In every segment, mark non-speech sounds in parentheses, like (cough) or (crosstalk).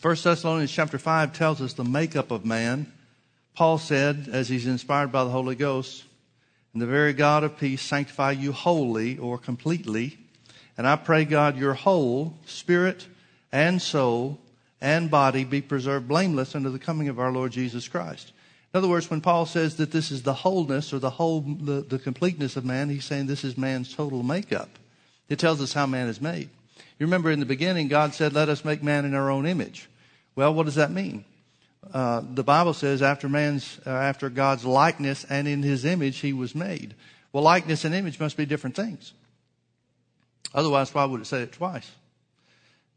1 Thessalonians chapter 5 tells us the makeup of man. Paul said, as he's inspired by the Holy Ghost, and the very God of peace sanctify you wholly or completely. And I pray, God, your whole spirit and soul and body be preserved blameless unto the coming of our Lord Jesus Christ. In other words, when Paul says that this is the wholeness or the whole, the, the completeness of man, he's saying this is man's total makeup. It tells us how man is made. You remember in the beginning, God said, let us make man in our own image. Well, what does that mean? Uh, the Bible says after man's, uh, after God's likeness and in his image, he was made. Well, likeness and image must be different things. Otherwise, why would it say it twice?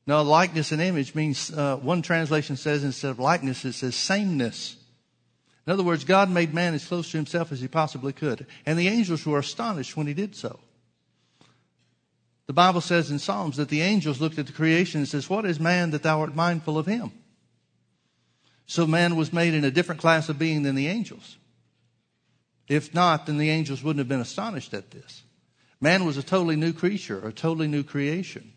No, likeness and image means, uh, one translation says instead of likeness, it says sameness. In other words, God made man as close to himself as he possibly could. And the angels were astonished when he did so. The Bible says in Psalms that the angels looked at the creation and says, What is man that thou art mindful of him? So man was made in a different class of being than the angels. If not, then the angels wouldn't have been astonished at this. Man was a totally new creature, a totally new creation.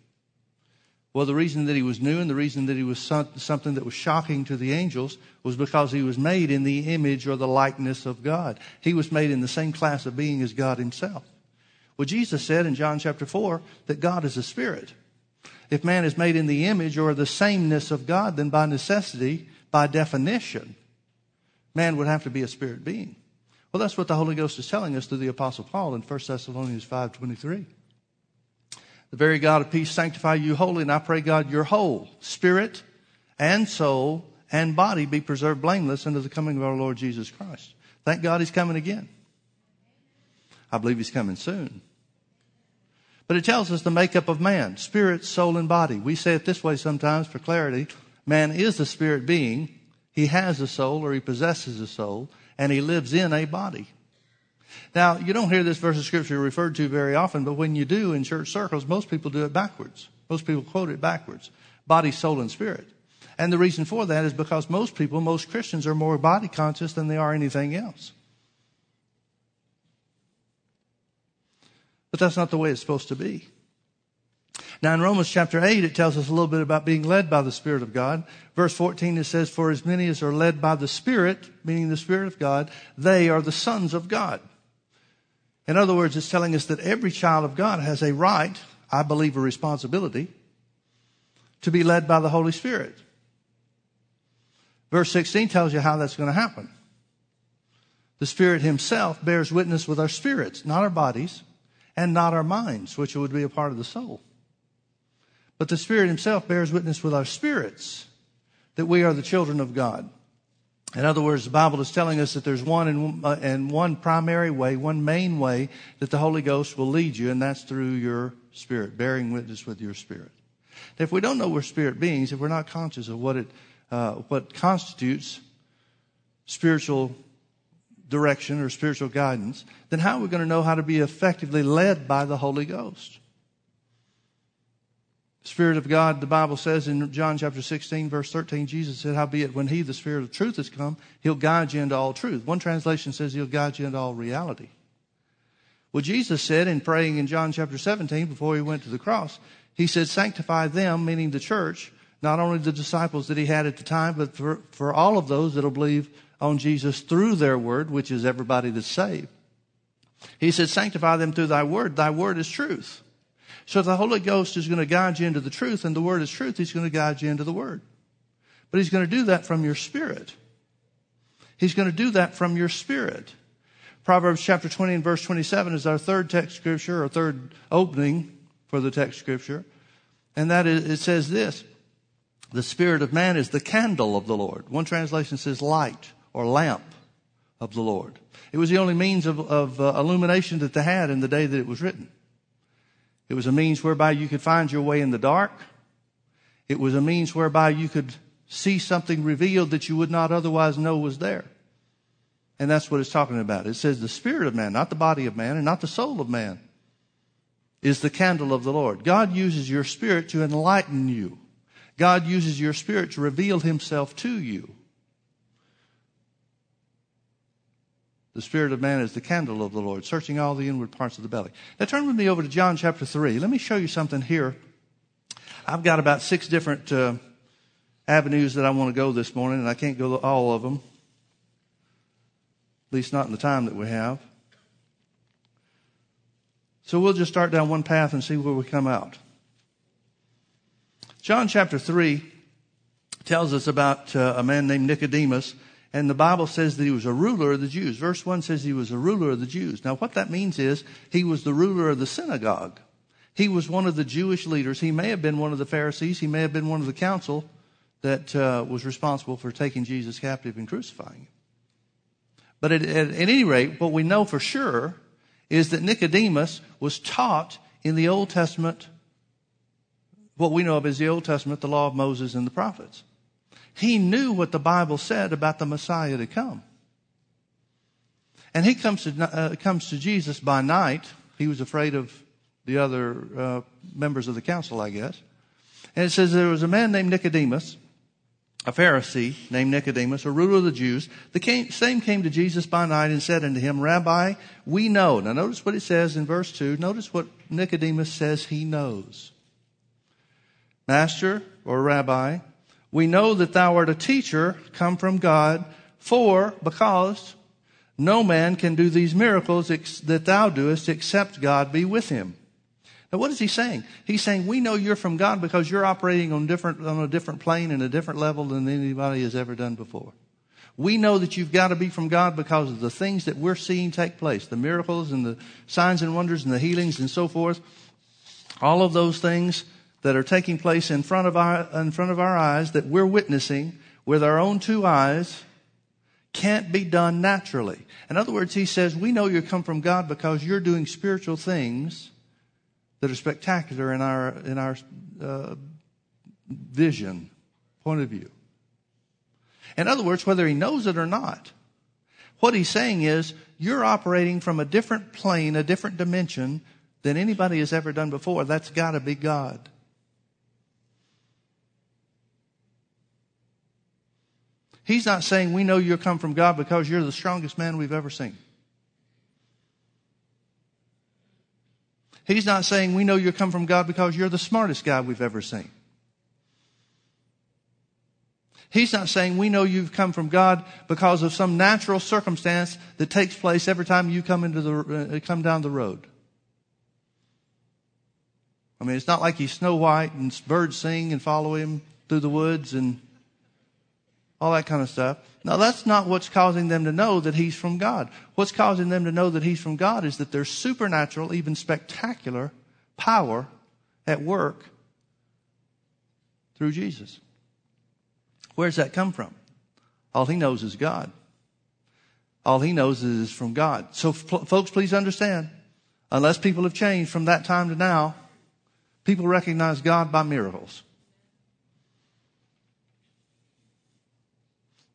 Well, the reason that he was new and the reason that he was something that was shocking to the angels was because he was made in the image or the likeness of God. He was made in the same class of being as God himself. Well, Jesus said in John chapter 4 that God is a spirit. If man is made in the image or the sameness of God, then by necessity, by definition, man would have to be a spirit being. Well, that's what the Holy Ghost is telling us through the Apostle Paul in 1 Thessalonians 5.23. The very God of peace sanctify you wholly, and I pray God your whole spirit and soul and body be preserved blameless unto the coming of our Lord Jesus Christ. Thank God he's coming again. I believe he's coming soon. But it tells us the makeup of man, spirit, soul, and body. We say it this way sometimes for clarity. Man is a spirit being. He has a soul or he possesses a soul and he lives in a body. Now, you don't hear this verse of scripture referred to very often, but when you do in church circles, most people do it backwards. Most people quote it backwards. Body, soul, and spirit. And the reason for that is because most people, most Christians are more body conscious than they are anything else. But that's not the way it's supposed to be. Now in Romans chapter 8, it tells us a little bit about being led by the Spirit of God. Verse 14, it says, For as many as are led by the Spirit, meaning the Spirit of God, they are the sons of God. In other words, it's telling us that every child of God has a right, I believe a responsibility, to be led by the Holy Spirit. Verse 16 tells you how that's going to happen. The Spirit Himself bears witness with our spirits, not our bodies, and not our minds, which would be a part of the soul. But the Spirit Himself bears witness with our spirits that we are the children of God. In other words, the Bible is telling us that there's one and, uh, and one primary way, one main way that the Holy Ghost will lead you, and that's through your spirit, bearing witness with your spirit. If we don't know we're spirit beings, if we're not conscious of what it, uh, what constitutes spiritual direction or spiritual guidance, then how are we going to know how to be effectively led by the Holy Ghost? Spirit of God, the Bible says in John chapter 16, verse 13, Jesus said, Howbeit, when He, the Spirit of truth, has come, He'll guide you into all truth. One translation says He'll guide you into all reality. Well, Jesus said in praying in John chapter 17, before He went to the cross, He said, Sanctify them, meaning the church, not only the disciples that He had at the time, but for, for all of those that'll believe on Jesus through their word, which is everybody that's saved. He said, Sanctify them through Thy word. Thy word is truth. So the Holy Ghost is going to guide you into the truth, and the Word is truth. He's going to guide you into the Word. But He's going to do that from your spirit. He's going to do that from your spirit. Proverbs chapter 20 and verse 27 is our third text scripture, or third opening for the text scripture. And that is, it says this, the spirit of man is the candle of the Lord. One translation says light or lamp of the Lord. It was the only means of, of uh, illumination that they had in the day that it was written. It was a means whereby you could find your way in the dark. It was a means whereby you could see something revealed that you would not otherwise know was there. And that's what it's talking about. It says the spirit of man, not the body of man and not the soul of man, is the candle of the Lord. God uses your spirit to enlighten you. God uses your spirit to reveal himself to you. The spirit of man is the candle of the Lord, searching all the inward parts of the belly. Now turn with me over to John chapter 3. Let me show you something here. I've got about six different uh, avenues that I want to go this morning, and I can't go all of them, at least not in the time that we have. So we'll just start down one path and see where we come out. John chapter 3 tells us about uh, a man named Nicodemus, and the Bible says that he was a ruler of the Jews. Verse 1 says he was a ruler of the Jews. Now, what that means is he was the ruler of the synagogue. He was one of the Jewish leaders. He may have been one of the Pharisees. He may have been one of the council that uh, was responsible for taking Jesus captive and crucifying him. But at, at, at any rate, what we know for sure is that Nicodemus was taught in the Old Testament what we know of as the Old Testament, the law of Moses and the prophets. He knew what the Bible said about the Messiah to come. And he comes to, uh, comes to Jesus by night. He was afraid of the other uh, members of the council, I guess. And it says there was a man named Nicodemus, a Pharisee named Nicodemus, a ruler of the Jews. The came, same came to Jesus by night and said unto him, Rabbi, we know. Now notice what it says in verse 2. Notice what Nicodemus says he knows. Master or Rabbi, we know that thou art a teacher come from God, for, because no man can do these miracles ex- that thou doest except God be with him. Now what is he saying? He's saying we know you're from God because you're operating on different, on a different plane and a different level than anybody has ever done before. We know that you've got to be from God because of the things that we're seeing take place, the miracles and the signs and wonders and the healings and so forth. All of those things that are taking place in front of our, in front of our eyes that we're witnessing with our own two eyes can't be done naturally. In other words, he says, we know you come from God because you're doing spiritual things that are spectacular in our, in our uh, vision, point of view. In other words, whether he knows it or not, what he's saying is you're operating from a different plane, a different dimension than anybody has ever done before. That's got to be God. He's not saying we know you come from God because you're the strongest man we've ever seen. He's not saying we know you come from God because you're the smartest guy we've ever seen. He's not saying we know you've come from God because of some natural circumstance that takes place every time you come into the uh, come down the road. I mean, it's not like he's Snow White and birds sing and follow him through the woods and all that kind of stuff. Now that's not what's causing them to know that he's from God. What's causing them to know that he's from God is that there's supernatural, even spectacular power at work through Jesus. Where's that come from? All he knows is God. All he knows is from God. So f- folks, please understand, unless people have changed from that time to now, people recognize God by miracles.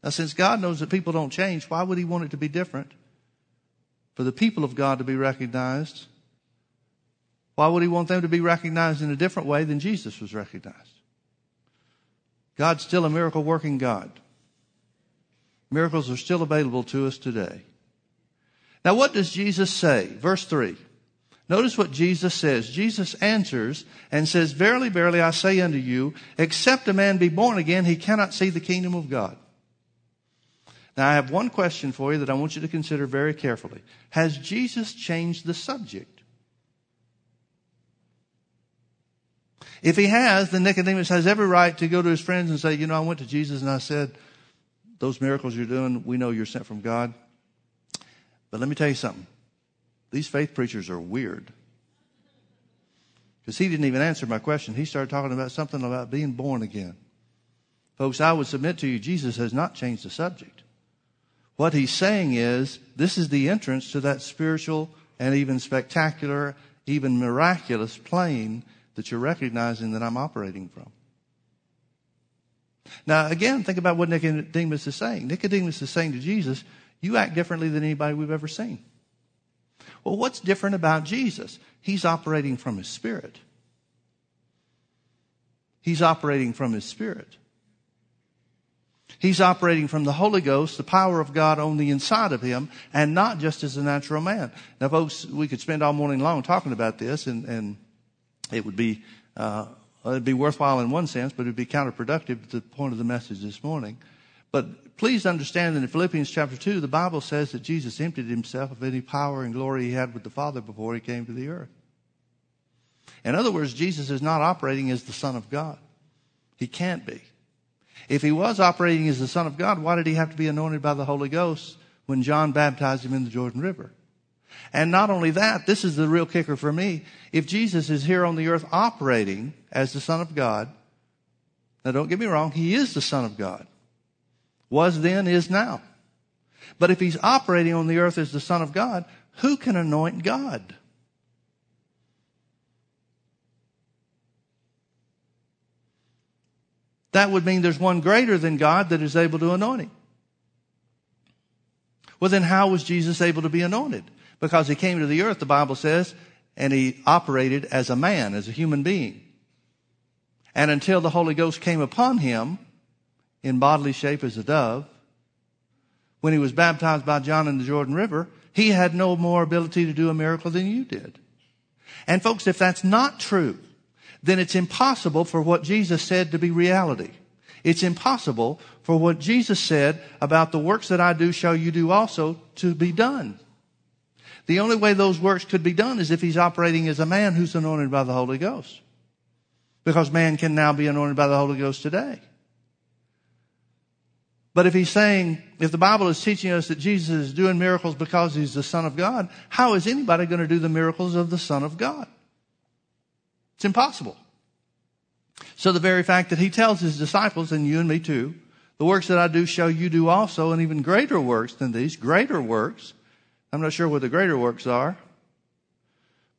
Now, since God knows that people don't change, why would He want it to be different? For the people of God to be recognized, why would He want them to be recognized in a different way than Jesus was recognized? God's still a miracle working God. Miracles are still available to us today. Now, what does Jesus say? Verse 3. Notice what Jesus says. Jesus answers and says, Verily, verily, I say unto you, except a man be born again, he cannot see the kingdom of God. Now, I have one question for you that I want you to consider very carefully. Has Jesus changed the subject? If he has, then Nicodemus has every right to go to his friends and say, You know, I went to Jesus and I said, Those miracles you're doing, we know you're sent from God. But let me tell you something. These faith preachers are weird. Because he didn't even answer my question. He started talking about something about being born again. Folks, I would submit to you, Jesus has not changed the subject. What he's saying is, this is the entrance to that spiritual and even spectacular, even miraculous plane that you're recognizing that I'm operating from. Now, again, think about what Nicodemus is saying. Nicodemus is saying to Jesus, You act differently than anybody we've ever seen. Well, what's different about Jesus? He's operating from his spirit. He's operating from his spirit. He's operating from the Holy Ghost, the power of God on the inside of him, and not just as a natural man. Now, folks, we could spend all morning long talking about this, and, and it would be uh, it'd be worthwhile in one sense, but it'd be counterproductive to the point of the message this morning. But please understand that in Philippians chapter 2, the Bible says that Jesus emptied himself of any power and glory he had with the Father before he came to the earth. In other words, Jesus is not operating as the Son of God. He can't be. If he was operating as the Son of God, why did he have to be anointed by the Holy Ghost when John baptized him in the Jordan River? And not only that, this is the real kicker for me. If Jesus is here on the earth operating as the Son of God, now don't get me wrong, he is the Son of God. Was then, is now. But if he's operating on the earth as the Son of God, who can anoint God? That would mean there's one greater than God that is able to anoint him. Well, then how was Jesus able to be anointed? Because he came to the earth, the Bible says, and he operated as a man, as a human being. And until the Holy Ghost came upon him in bodily shape as a dove, when he was baptized by John in the Jordan River, he had no more ability to do a miracle than you did. And folks, if that's not true, then it's impossible for what Jesus said to be reality. It's impossible for what Jesus said about the works that I do shall you do also to be done. The only way those works could be done is if he's operating as a man who's anointed by the Holy Ghost. Because man can now be anointed by the Holy Ghost today. But if he's saying, if the Bible is teaching us that Jesus is doing miracles because he's the Son of God, how is anybody going to do the miracles of the Son of God? It's impossible. So the very fact that he tells his disciples, and you and me too, the works that I do shall you do also, and even greater works than these, greater works. I'm not sure what the greater works are.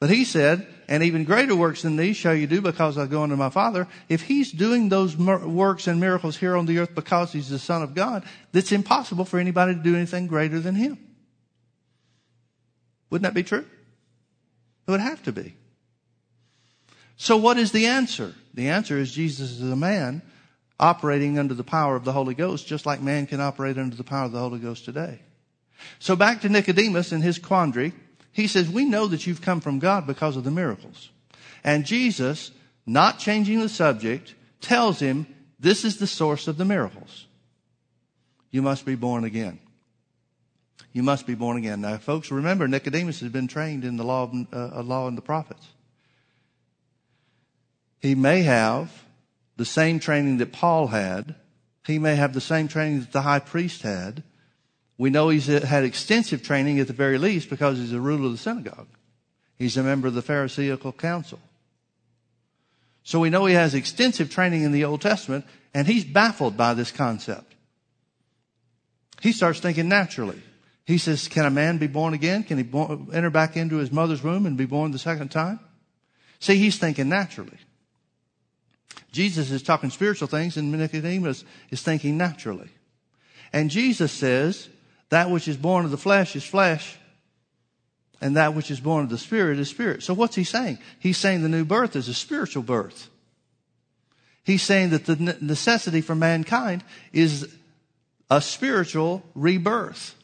But he said, and even greater works than these shall you do because I go unto my Father. If he's doing those works and miracles here on the earth because he's the Son of God, it's impossible for anybody to do anything greater than him. Wouldn't that be true? It would have to be. So what is the answer? The answer is Jesus is a man operating under the power of the Holy Ghost, just like man can operate under the power of the Holy Ghost today. So back to Nicodemus and his quandary. He says, we know that you've come from God because of the miracles. And Jesus, not changing the subject, tells him, this is the source of the miracles. You must be born again. You must be born again. Now, folks, remember Nicodemus has been trained in the law, of, uh, law and the prophets. He may have the same training that Paul had. He may have the same training that the high priest had. We know he's had extensive training at the very least because he's a ruler of the synagogue. He's a member of the Pharisaical council. So we know he has extensive training in the Old Testament and he's baffled by this concept. He starts thinking naturally. He says, can a man be born again? Can he enter back into his mother's womb and be born the second time? See, he's thinking naturally. Jesus is talking spiritual things and Nicodemus is thinking naturally. And Jesus says, that which is born of the flesh is flesh, and that which is born of the spirit is spirit. So what's he saying? He's saying the new birth is a spiritual birth. He's saying that the necessity for mankind is a spiritual rebirth.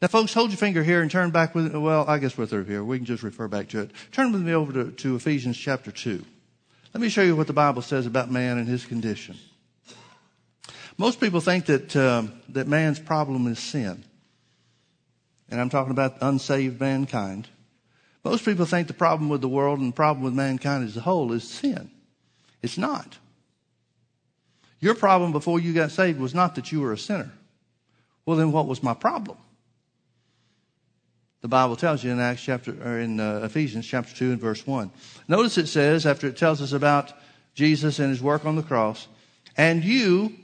Now, folks, hold your finger here and turn back with, well, I guess we're through here. We can just refer back to it. Turn with me over to, to Ephesians chapter 2. Let me show you what the Bible says about man and his condition. Most people think that, um, that man's problem is sin. And I'm talking about unsaved mankind. Most people think the problem with the world and the problem with mankind as a whole is sin. It's not. Your problem before you got saved was not that you were a sinner. Well, then what was my problem? The Bible tells you in Acts chapter, or in uh, Ephesians chapter 2 and verse 1. Notice it says, after it tells us about Jesus and his work on the cross, and you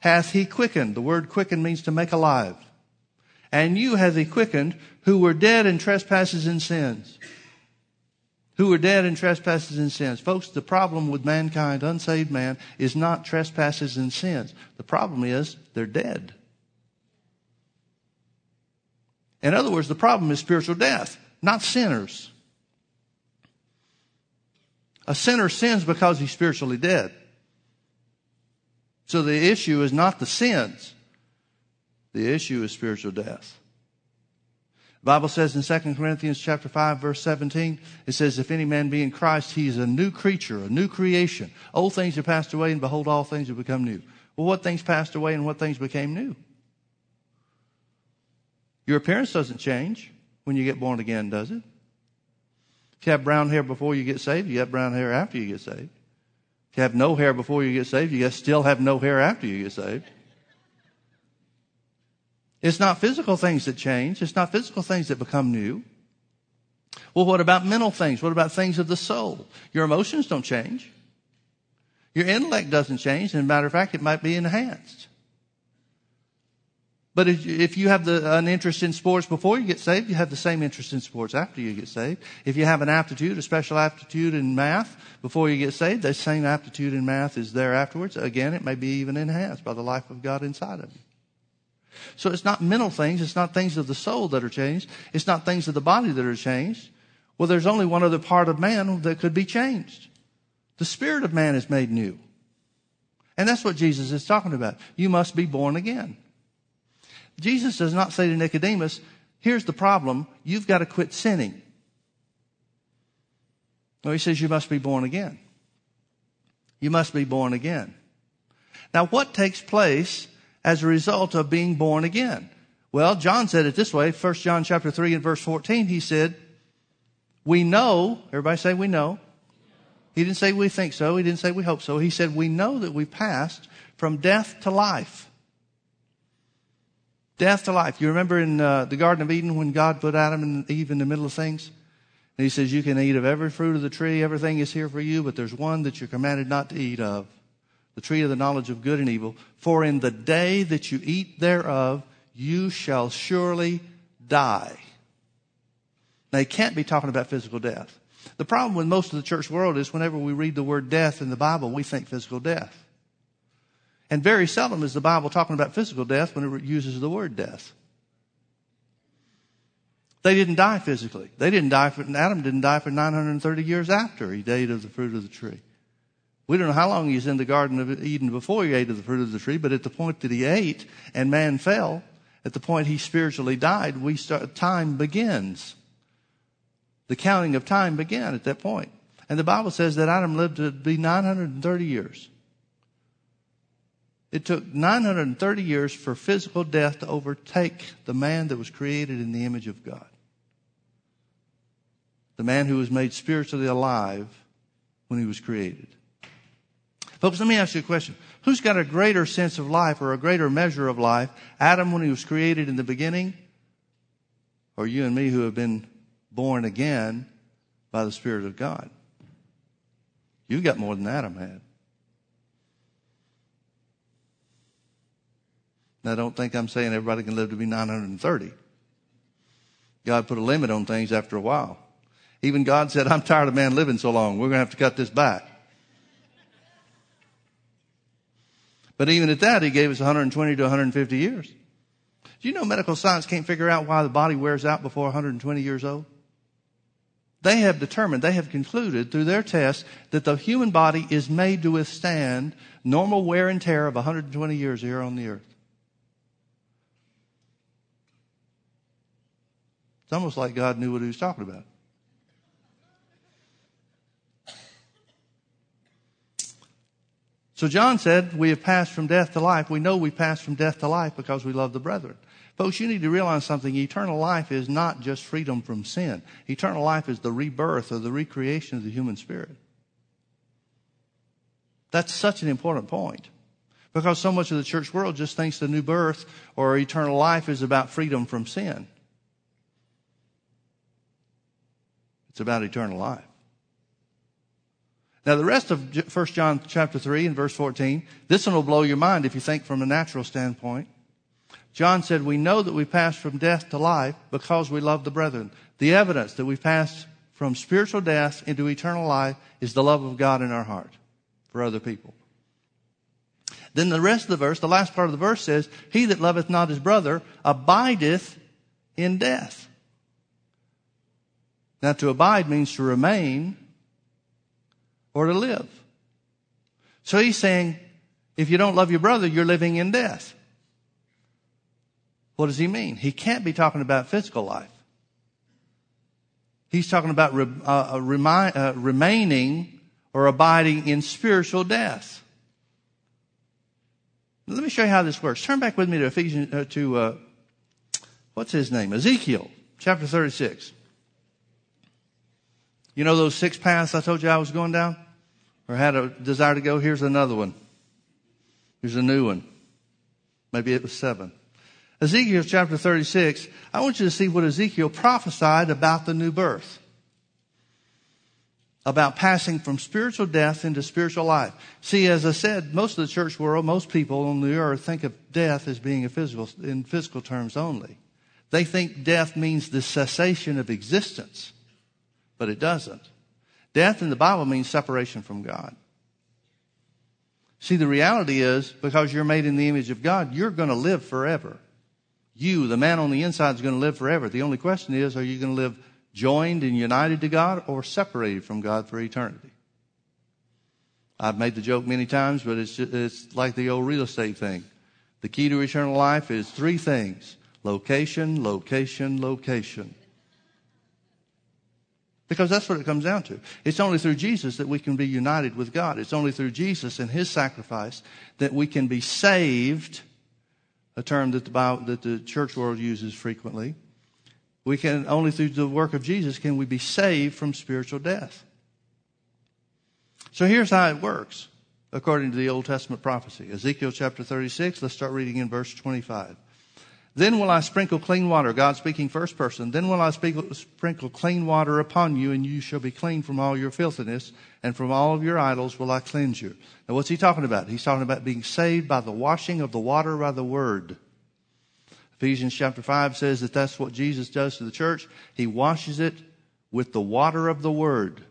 hath he quickened. The word quickened means to make alive. And you hath he quickened who were dead in trespasses and sins. Who were dead in trespasses and sins. Folks, the problem with mankind, unsaved man, is not trespasses and sins. The problem is they're dead. In other words, the problem is spiritual death, not sinners. A sinner sins because he's spiritually dead. So the issue is not the sins. The issue is spiritual death. The Bible says in 2 Corinthians chapter 5 verse 17, it says, if any man be in Christ, he is a new creature, a new creation. Old things have passed away and behold, all things have become new. Well, what things passed away and what things became new? Your appearance doesn't change when you get born again, does it? If you have brown hair before you get saved, you have brown hair after you get saved. If you have no hair before you get saved, you still have no hair after you get saved. It's not physical things that change. It's not physical things that become new. Well, what about mental things? What about things of the soul? Your emotions don't change. Your intellect doesn't change. As a matter of fact, it might be enhanced. But if you have the, an interest in sports before you get saved, you have the same interest in sports after you get saved. If you have an aptitude, a special aptitude in math before you get saved, that same aptitude in math is there afterwards. Again, it may be even enhanced by the life of God inside of you. So it's not mental things, it's not things of the soul that are changed, it's not things of the body that are changed. Well, there's only one other part of man that could be changed. The spirit of man is made new. And that's what Jesus is talking about. You must be born again. Jesus does not say to Nicodemus, here's the problem. You've got to quit sinning. No, he says you must be born again. You must be born again. Now, what takes place as a result of being born again? Well, John said it this way, 1 John chapter 3 and verse 14, he said, we know, everybody say we know. He didn't say we think so. He didn't say we hope so. He said we know that we passed from death to life. Death to life. You remember in uh, the Garden of Eden when God put Adam and Eve in the middle of things? And he says, You can eat of every fruit of the tree, everything is here for you, but there's one that you're commanded not to eat of the tree of the knowledge of good and evil. For in the day that you eat thereof, you shall surely die. Now, he can't be talking about physical death. The problem with most of the church world is whenever we read the word death in the Bible, we think physical death. And very seldom is the Bible talking about physical death when it uses the word death. They didn't die physically. They didn't die for, Adam didn't die for 930 years after he ate of the fruit of the tree. We don't know how long he was in the Garden of Eden before he ate of the fruit of the tree, but at the point that he ate and man fell, at the point he spiritually died, we start, time begins. The counting of time began at that point. And the Bible says that Adam lived to be 930 years. It took 930 years for physical death to overtake the man that was created in the image of God. The man who was made spiritually alive when he was created. Folks, let me ask you a question. Who's got a greater sense of life or a greater measure of life? Adam when he was created in the beginning? Or you and me who have been born again by the Spirit of God? You got more than Adam had. Now, don't think I'm saying everybody can live to be 930. God put a limit on things after a while. Even God said, I'm tired of man living so long. We're going to have to cut this back. But even at that, he gave us 120 to 150 years. Do you know medical science can't figure out why the body wears out before 120 years old? They have determined, they have concluded through their tests that the human body is made to withstand normal wear and tear of 120 years here on the earth. It's almost like God knew what he was talking about. So John said, we have passed from death to life. We know we passed from death to life because we love the brethren. Folks, you need to realize something. Eternal life is not just freedom from sin. Eternal life is the rebirth or the recreation of the human spirit. That's such an important point. Because so much of the church world just thinks the new birth or eternal life is about freedom from sin. It's about eternal life. Now, the rest of 1 John chapter 3 and verse 14, this one will blow your mind if you think from a natural standpoint. John said, We know that we passed from death to life because we love the brethren. The evidence that we passed from spiritual death into eternal life is the love of God in our heart for other people. Then the rest of the verse, the last part of the verse says, He that loveth not his brother abideth in death. Now, to abide means to remain or to live. So he's saying, if you don't love your brother, you're living in death. What does he mean? He can't be talking about physical life. He's talking about re, uh, remi- uh, remaining or abiding in spiritual death. Let me show you how this works. Turn back with me to Ephesians, uh, to, uh, what's his name? Ezekiel, chapter 36. You know those six paths I told you I was going down? Or had a desire to go? Here's another one. Here's a new one. Maybe it was seven. Ezekiel chapter 36, I want you to see what Ezekiel prophesied about the new birth. About passing from spiritual death into spiritual life. See, as I said, most of the church world, most people on the earth think of death as being a physical, in physical terms only. They think death means the cessation of existence, but it doesn't. Death in the Bible means separation from God. See, the reality is, because you're made in the image of God, you're going to live forever. You, the man on the inside, is going to live forever. The only question is, are you going to live joined and united to God or separated from God for eternity? I've made the joke many times, but it's, just, it's like the old real estate thing. The key to eternal life is three things. Location, location, location. Because that's what it comes down to. It's only through Jesus that we can be united with God. It's only through Jesus and His sacrifice that we can be saved a term that the, Bible, that the church world uses frequently. We can only through the work of Jesus can we be saved from spiritual death. So here's how it works according to the Old Testament prophecy. Ezekiel chapter 36, let's start reading in verse 25. Then will I sprinkle clean water, God speaking first person. Then will I sprinkle clean water upon you, and you shall be clean from all your filthiness, and from all of your idols will I cleanse you. Now, what's he talking about? He's talking about being saved by the washing of the water by the word. Ephesians chapter 5 says that that's what Jesus does to the church. He washes it with the water of the word.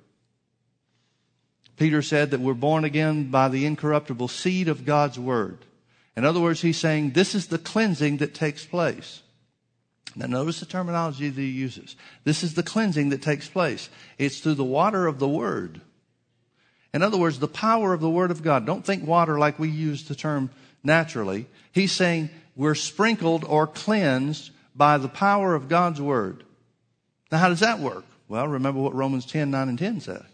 Peter said that we're born again by the incorruptible seed of God's word. In other words, he's saying this is the cleansing that takes place. Now, notice the terminology that he uses. This is the cleansing that takes place. It's through the water of the Word. In other words, the power of the Word of God. Don't think water like we use the term naturally. He's saying we're sprinkled or cleansed by the power of God's Word. Now, how does that work? Well, remember what Romans 10, 9, and 10 said.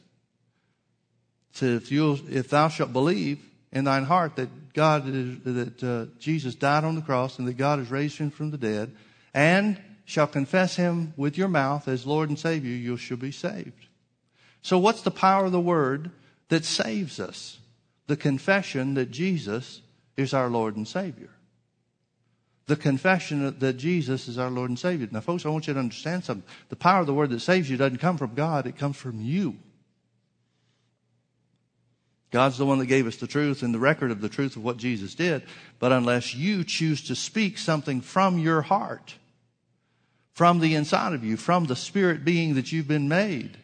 It says, if thou shalt believe in thine heart that God is, that uh, Jesus died on the cross and that God has raised him from the dead, and shall confess him with your mouth as Lord and Savior, you shall be saved. So, what's the power of the word that saves us? The confession that Jesus is our Lord and Savior. The confession that Jesus is our Lord and Savior. Now, folks, I want you to understand something. The power of the word that saves you doesn't come from God, it comes from you. God's the one that gave us the truth and the record of the truth of what Jesus did. But unless you choose to speak something from your heart, from the inside of you, from the spirit being that you've been made,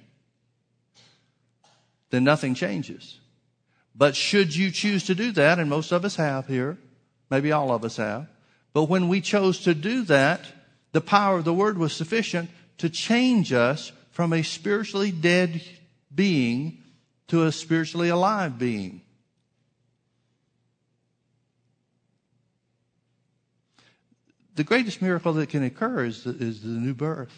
then nothing changes. But should you choose to do that, and most of us have here, maybe all of us have, but when we chose to do that, the power of the word was sufficient to change us from a spiritually dead being to a spiritually alive being. The greatest miracle that can occur is the, is the new birth.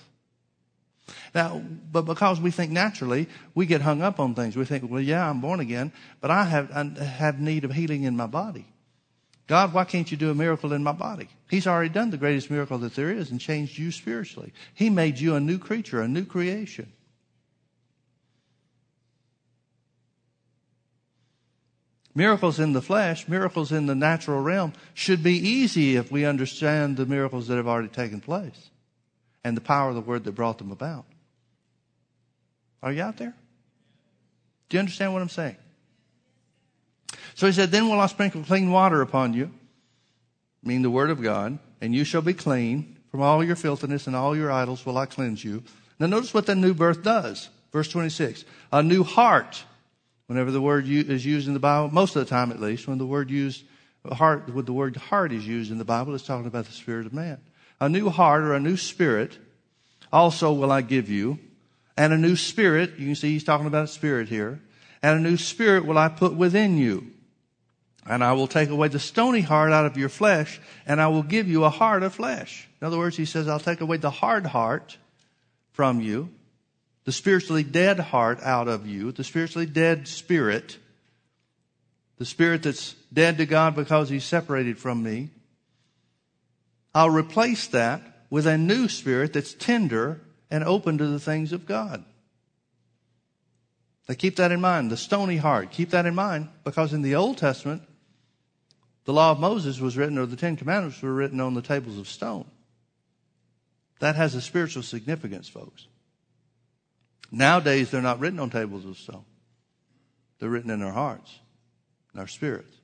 Now, but because we think naturally, we get hung up on things. We think, well, yeah, I'm born again, but I have, I have need of healing in my body. God, why can't you do a miracle in my body? He's already done the greatest miracle that there is and changed you spiritually. He made you a new creature, a new creation. Miracles in the flesh, miracles in the natural realm should be easy if we understand the miracles that have already taken place and the power of the word that brought them about. Are you out there? Do you understand what I'm saying? So he said, Then will I sprinkle clean water upon you, meaning the word of God, and you shall be clean. From all your filthiness and all your idols will I cleanse you. Now notice what the new birth does. Verse 26. A new heart Whenever the word is used in the Bible, most of the time at least, when the word used heart, when the word heart is used in the Bible, it's talking about the spirit of man. A new heart or a new spirit also will I give you, and a new spirit, you can see he's talking about a spirit here, and a new spirit will I put within you. And I will take away the stony heart out of your flesh, and I will give you a heart of flesh. In other words, he says, I'll take away the hard heart from you, the spiritually dead heart out of you, the spiritually dead spirit, the spirit that's dead to God because he's separated from me. I'll replace that with a new spirit that's tender and open to the things of God. Now keep that in mind. The stony heart. Keep that in mind because in the Old Testament, the law of Moses was written, or the Ten Commandments were written on the tables of stone. That has a spiritual significance, folks. Nowadays, they're not written on tables of stone. They're written in our hearts, in our spirits.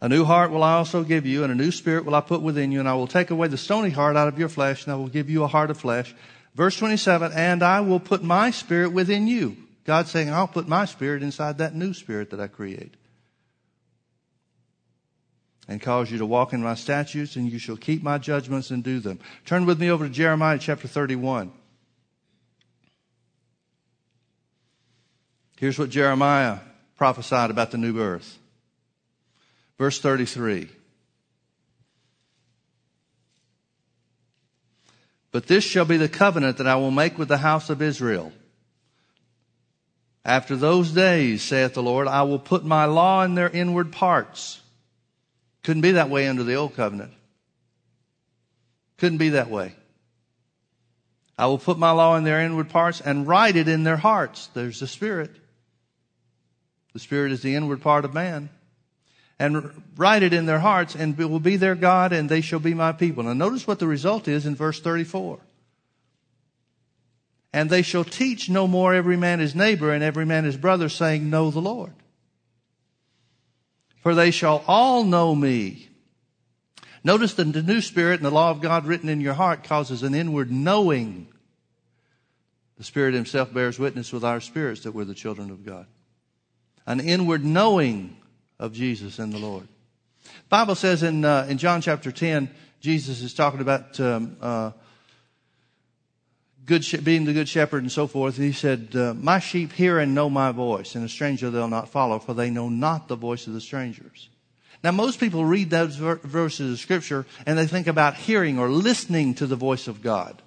A new heart will I also give you, and a new spirit will I put within you, and I will take away the stony heart out of your flesh, and I will give you a heart of flesh. Verse 27, and I will put my spirit within you. God's saying, I'll put my spirit inside that new spirit that I create. And cause you to walk in my statutes, and you shall keep my judgments and do them. Turn with me over to Jeremiah chapter 31. Here's what Jeremiah prophesied about the new earth. Verse 33. But this shall be the covenant that I will make with the house of Israel. After those days, saith the Lord, I will put my law in their inward parts. Couldn't be that way under the old covenant. Couldn't be that way. I will put my law in their inward parts and write it in their hearts. There's the Spirit. The Spirit is the inward part of man and write it in their hearts and it will be their God and they shall be my people. Now notice what the result is in verse 34. And they shall teach no more every man his neighbor and every man his brother saying, know the Lord. For they shall all know me. Notice that the new spirit and the law of God written in your heart causes an inward knowing. The Spirit Himself bears witness with our spirits that we're the children of God. An inward knowing of Jesus and the Lord. Bible says in uh, in John chapter ten, Jesus is talking about um, uh, good being the good shepherd and so forth. He said, uh, "My sheep hear and know my voice, and a stranger they'll not follow, for they know not the voice of the strangers." Now, most people read those verses of scripture and they think about hearing or listening to the voice of God.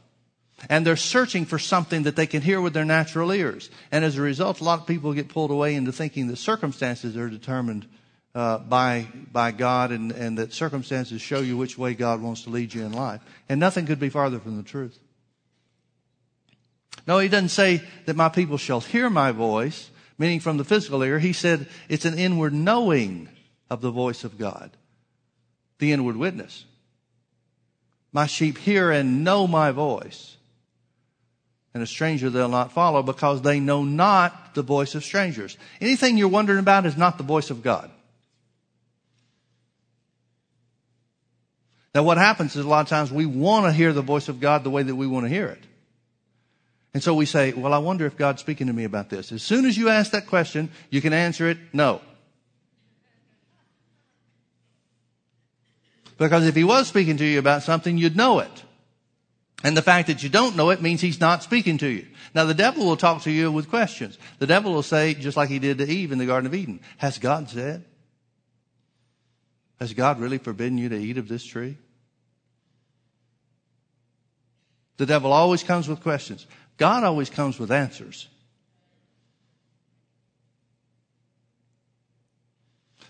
And they're searching for something that they can hear with their natural ears. And as a result, a lot of people get pulled away into thinking that circumstances are determined uh, by by God, and, and that circumstances show you which way God wants to lead you in life. And nothing could be farther from the truth. No, he doesn't say that my people shall hear my voice, meaning from the physical ear. He said it's an inward knowing of the voice of God, the inward witness. My sheep hear and know my voice. And a stranger they'll not follow because they know not the voice of strangers. Anything you're wondering about is not the voice of God. Now, what happens is a lot of times we want to hear the voice of God the way that we want to hear it. And so we say, well, I wonder if God's speaking to me about this. As soon as you ask that question, you can answer it, no. Because if he was speaking to you about something, you'd know it. And the fact that you don't know it means he's not speaking to you. Now the devil will talk to you with questions. The devil will say, just like he did to Eve in the Garden of Eden, has God said? Has God really forbidden you to eat of this tree? The devil always comes with questions. God always comes with answers.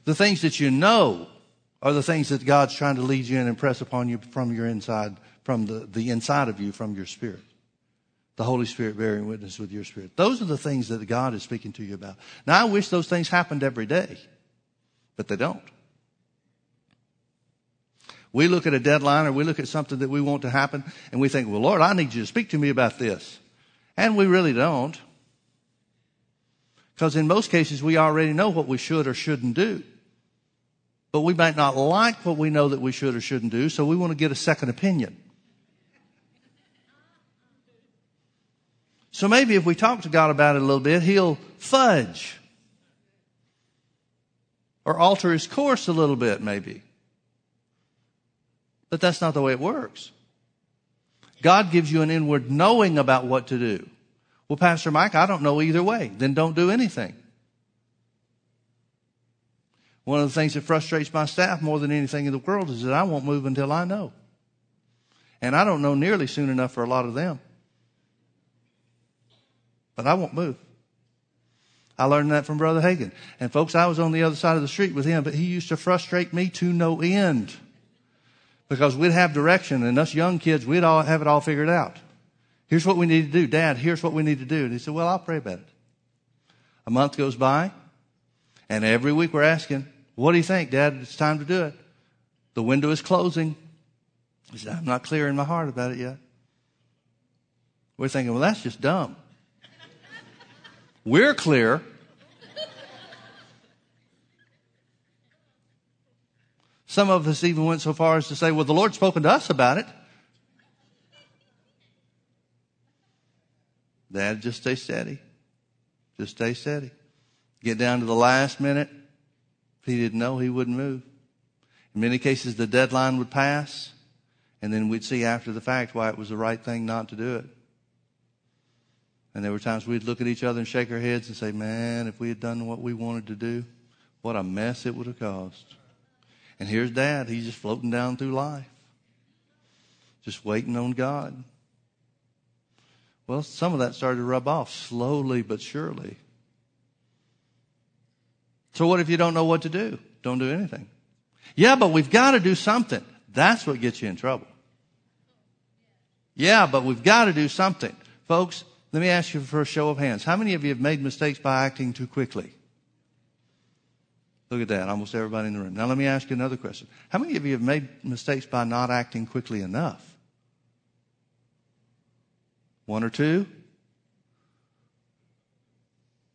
The things that you know are the things that God's trying to lead you in and impress upon you from your inside, from the, the inside of you, from your spirit. The Holy Spirit bearing witness with your spirit. Those are the things that God is speaking to you about. Now I wish those things happened every day, but they don't. We look at a deadline or we look at something that we want to happen and we think, well, Lord, I need you to speak to me about this. And we really don't. Because in most cases, we already know what we should or shouldn't do. But we might not like what we know that we should or shouldn't do, so we want to get a second opinion. So maybe if we talk to God about it a little bit, He'll fudge or alter His course a little bit, maybe. But that's not the way it works. God gives you an inward knowing about what to do. Well, Pastor Mike, I don't know either way. Then don't do anything. One of the things that frustrates my staff more than anything in the world is that I won't move until I know. And I don't know nearly soon enough for a lot of them. But I won't move. I learned that from Brother Hagin. And folks, I was on the other side of the street with him, but he used to frustrate me to no end. Because we'd have direction and us young kids, we'd all have it all figured out. Here's what we need to do. Dad, here's what we need to do. And he said, well, I'll pray about it. A month goes by and every week we're asking, what do you think, Dad? It's time to do it. The window is closing. He said, I'm not clear in my heart about it yet. We're thinking, well, that's just dumb. (laughs) We're clear. Some of us even went so far as to say, well, the Lord's spoken to us about it. Dad, just stay steady. Just stay steady. Get down to the last minute. If he didn't know, he wouldn't move. In many cases, the deadline would pass, and then we'd see after the fact why it was the right thing not to do it. And there were times we'd look at each other and shake our heads and say, man, if we had done what we wanted to do, what a mess it would have caused. And here's dad. He's just floating down through life, just waiting on God. Well, some of that started to rub off slowly but surely. So what if you don't know what to do? Don't do anything. Yeah, but we've got to do something. That's what gets you in trouble. Yeah, but we've got to do something. Folks, let me ask you for a show of hands. How many of you have made mistakes by acting too quickly? Look at that. Almost everybody in the room. Now let me ask you another question. How many of you have made mistakes by not acting quickly enough? One or two?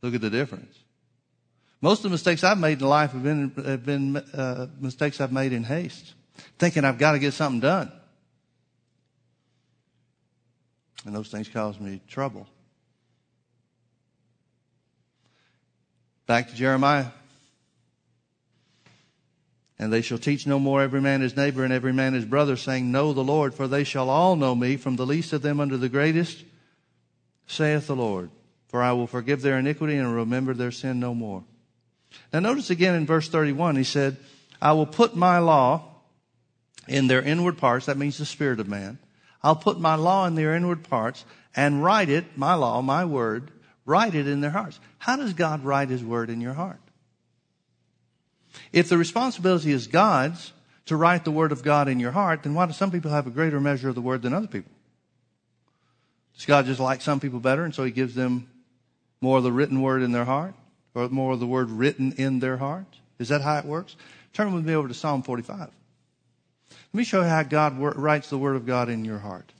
Look at the difference. Most of the mistakes I've made in life have been, have been uh, mistakes I've made in haste, thinking I've got to get something done. And those things cause me trouble. Back to Jeremiah. And they shall teach no more every man his neighbor and every man his brother, saying, Know the Lord, for they shall all know me, from the least of them unto the greatest, saith the Lord. For I will forgive their iniquity and remember their sin no more. Now notice again in verse 31, he said, I will put my law in their inward parts. That means the spirit of man. I'll put my law in their inward parts and write it, my law, my word, write it in their hearts. How does God write his word in your heart? If the responsibility is God's to write the word of God in your heart, then why do some people have a greater measure of the word than other people? Does God just like some people better and so he gives them more of the written word in their heart or more of the word written in their heart? Is that how it works? Turn with me over to Psalm 45. Let me show you how God writes the word of God in your heart.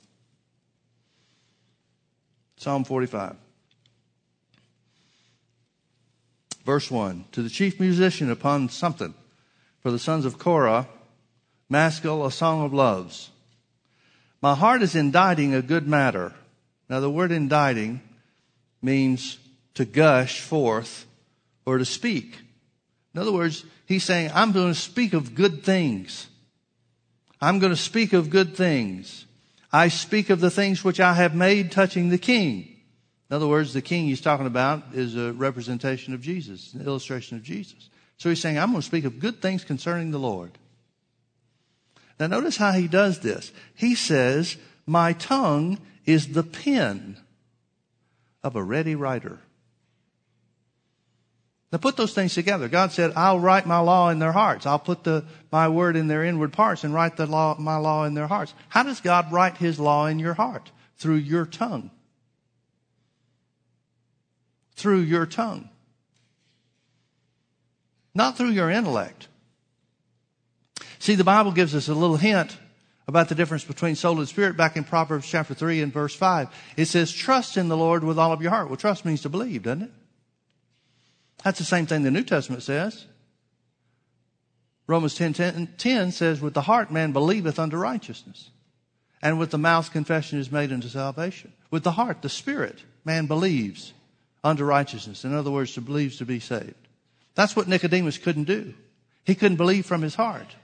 Psalm 45. Verse 1 To the chief musician upon something, for the sons of Korah, Maskil, a song of loves. My heart is inditing a good matter. Now, the word inditing means to gush forth or to speak. In other words, he's saying, I'm going to speak of good things. I'm going to speak of good things. I speak of the things which I have made touching the king. In other words, the king he's talking about is a representation of Jesus, an illustration of Jesus. So he's saying, I'm going to speak of good things concerning the Lord. Now notice how he does this. He says, my tongue is the pen of a ready writer. Now put those things together. God said, I'll write my law in their hearts. I'll put the, my word in their inward parts and write the law, my law in their hearts. How does God write his law in your heart? Through your tongue through your tongue, not through your intellect. See, the Bible gives us a little hint about the difference between soul and spirit back in Proverbs chapter 3 and verse 5. It says, trust in the Lord with all of your heart. Well, trust means to believe, doesn't it? That's the same thing the New Testament says. Romans 10, 10, 10 says, with the heart man believeth unto righteousness. And with the mouth confession is made unto salvation. With the heart, the spirit, man believes unto righteousness. In other words, to believe to be saved. That's what Nicodemus couldn't do. He couldn't believe from his heart.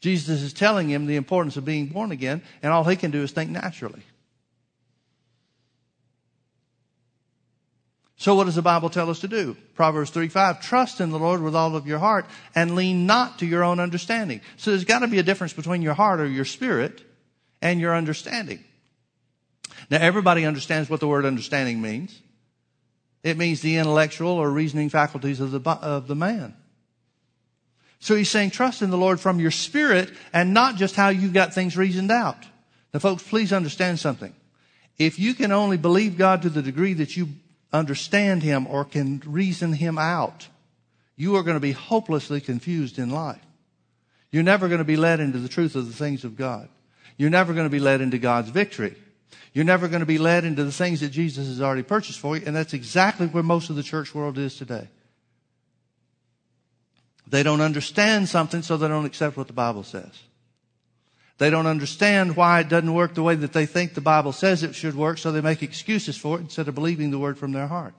Jesus is telling him the importance of being born again, and all he can do is think naturally. So what does the Bible tell us to do? Proverbs 3 5, trust in the Lord with all of your heart and lean not to your own understanding. So there's got to be a difference between your heart or your spirit and your understanding. Now, everybody understands what the word understanding means. It means the intellectual or reasoning faculties of the, of the man. So he's saying trust in the Lord from your spirit and not just how you've got things reasoned out. Now folks, please understand something. If you can only believe God to the degree that you understand Him or can reason Him out, you are going to be hopelessly confused in life. You're never going to be led into the truth of the things of God. You're never going to be led into God's victory. You're never going to be led into the things that Jesus has already purchased for you, and that's exactly where most of the church world is today. They don't understand something, so they don't accept what the Bible says. They don't understand why it doesn't work the way that they think the Bible says it should work, so they make excuses for it instead of believing the word from their heart.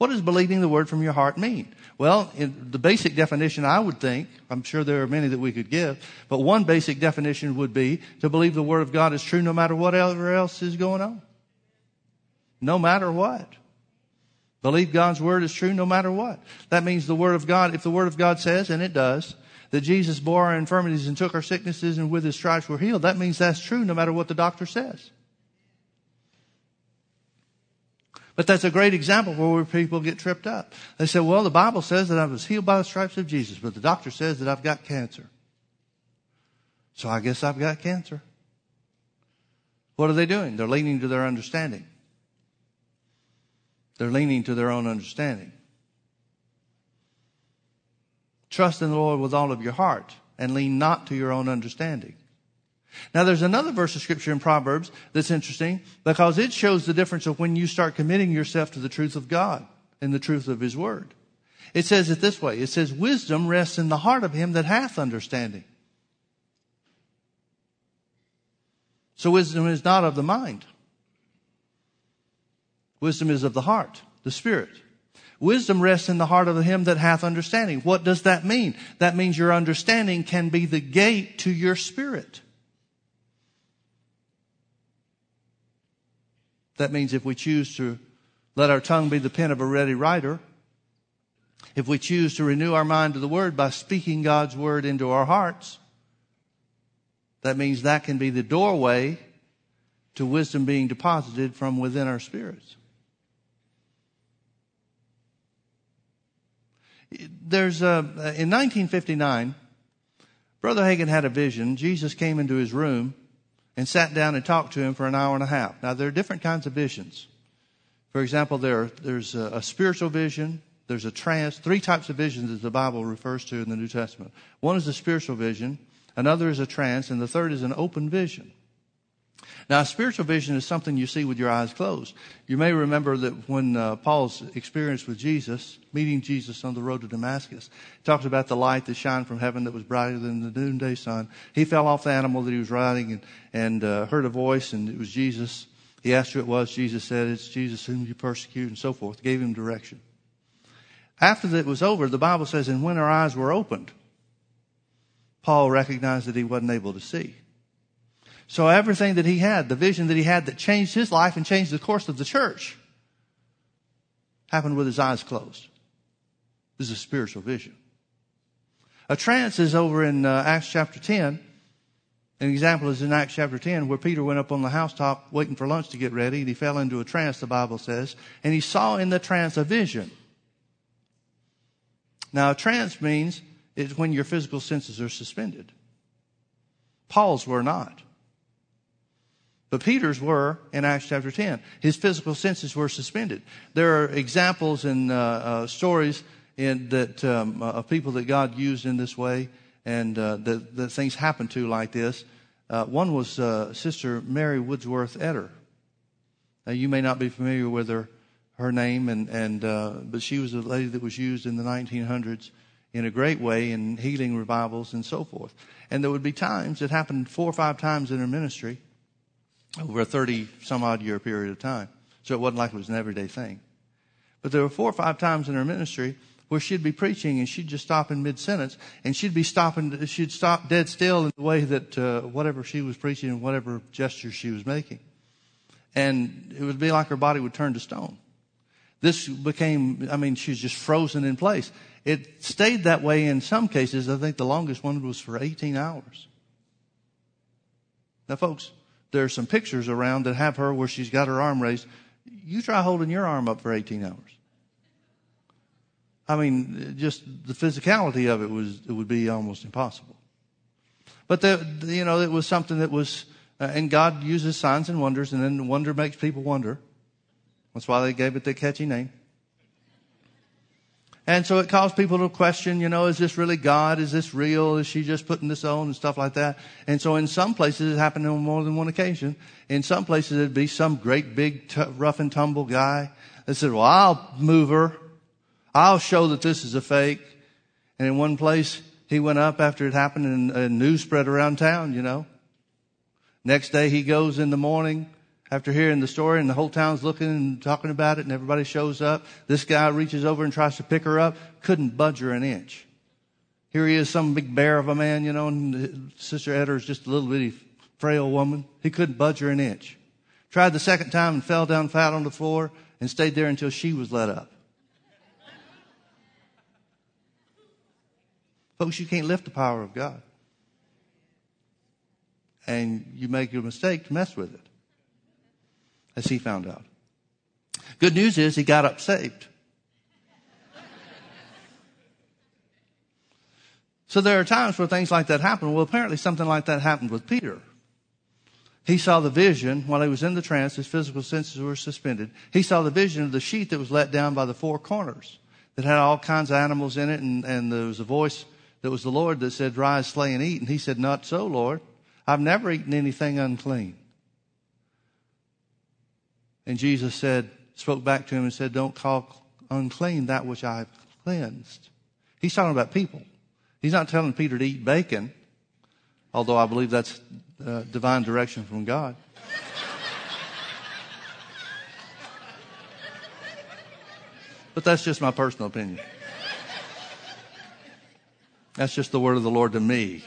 What does believing the word from your heart mean? Well, the basic definition I would think, I'm sure there are many that we could give, but one basic definition would be to believe the word of God is true no matter whatever else is going on. No matter what. Believe God's word is true no matter what. That means the word of God, if the word of God says, and it does, that Jesus bore our infirmities and took our sicknesses and with his stripes we're healed, that means that's true no matter what the doctor says. But that's a great example where people get tripped up. They say, well, the Bible says that I was healed by the stripes of Jesus, but the doctor says that I've got cancer. So I guess I've got cancer. What are they doing? They're leaning to their understanding. They're leaning to their own understanding. Trust in the Lord with all of your heart and lean not to your own understanding. Now there's another verse of scripture in Proverbs that's interesting because it shows the difference of when you start committing yourself to the truth of God and the truth of His Word. It says it this way. It says, wisdom rests in the heart of him that hath understanding. So wisdom is not of the mind. Wisdom is of the heart, the spirit. Wisdom rests in the heart of him that hath understanding. What does that mean? That means your understanding can be the gate to your spirit. That means if we choose to let our tongue be the pen of a ready writer, if we choose to renew our mind to the word by speaking God's word into our hearts, that means that can be the doorway to wisdom being deposited from within our spirits. there's a, in 1959, Brother Hagin had a vision. Jesus came into his room and sat down and talked to him for an hour and a half. Now, there are different kinds of visions. For example, there, there's a, a spiritual vision, there's a trance, three types of visions that the Bible refers to in the New Testament. One is a spiritual vision, another is a trance, and the third is an open vision. Now, spiritual vision is something you see with your eyes closed. You may remember that when uh, Paul's experience with Jesus, meeting Jesus on the road to Damascus, talks about the light that shined from heaven that was brighter than the noonday sun. He fell off the animal that he was riding and, and uh, heard a voice, and it was Jesus. He asked who it was. Jesus said, It's Jesus whom you persecute, and so forth. Gave him direction. After that was over, the Bible says, and when our eyes were opened, Paul recognized that he wasn't able to see. So everything that he had, the vision that he had that changed his life and changed the course of the church, happened with his eyes closed. This is a spiritual vision. A trance is over in uh, Acts chapter 10. An example is in Acts chapter 10 where Peter went up on the housetop waiting for lunch to get ready and he fell into a trance, the Bible says, and he saw in the trance a vision. Now, a trance means it's when your physical senses are suspended. Paul's were not. But Peter's were in Acts chapter 10. His physical senses were suspended. There are examples and uh, uh, stories in, that um, uh, of people that God used in this way and uh, that, things happened to like this. Uh, one was uh, Sister Mary Woodsworth Etter. Now, you may not be familiar with her, her name, and, and but she was a lady that was used in the 1900s in a great way in healing revivals and so forth. And there would be times, it happened four or five times in her ministry, over a 30 some odd year period of time. So it wasn't like it was an everyday thing. But there were four or five times in her ministry where she'd be preaching and she'd just stop in mid sentence and she'd be stopping, she'd stop dead still in the way that uh, whatever she was preaching and whatever gestures she was making. And it would be like her body would turn to stone. This became, I mean, she was just frozen in place. It stayed that way in some cases. I think the longest one was for 18 hours. Now, folks, there are some pictures around that have her where she's got her arm raised. You try holding your arm up for 18 hours. I mean, just the physicality of it was, it would be almost impossible. But the, you know, it was something that was, uh, and God uses signs and wonders, and then wonder makes people wonder. That's why they gave it the catchy name. And so it caused people to question, you know, is this really God? Is this real? Is she just putting this on and stuff like that? And so in some places it happened on more than one occasion. In some places it'd be some great big t- rough and tumble guy that said, well, I'll move her. I'll show that this is a fake. And in one place he went up after it happened and, and news spread around town, you know. Next day he goes in the morning after hearing the story and the whole town's looking and talking about it and everybody shows up, this guy reaches over and tries to pick her up, couldn't budge her an inch. Here he is, some big bear of a man, you know, and Sister Etter is just a little bitty frail woman. He couldn't budge her an inch. Tried the second time and fell down flat on the floor and stayed there until she was let up. Folks, you can't lift the power of God. And you make a mistake to mess with it as he found out. Good news is he got up saved. So there are times where things like that happen. Well, apparently something like that happened with Peter. He saw the vision while he was in the trance. His physical senses were suspended. He saw the vision of the sheet that was let down by the four corners that had all kinds of animals in it. And, and there was a voice that was the Lord that said, rise, slay and eat. And he said, not so, Lord. I've never eaten anything unclean. And Jesus said, spoke back to him and said, Don't call unclean that which I have cleansed. He's talking about people. He's not telling Peter to eat bacon, although I believe that's uh, divine direction from God. but that's just my personal opinion. That's just the word of the Lord to me.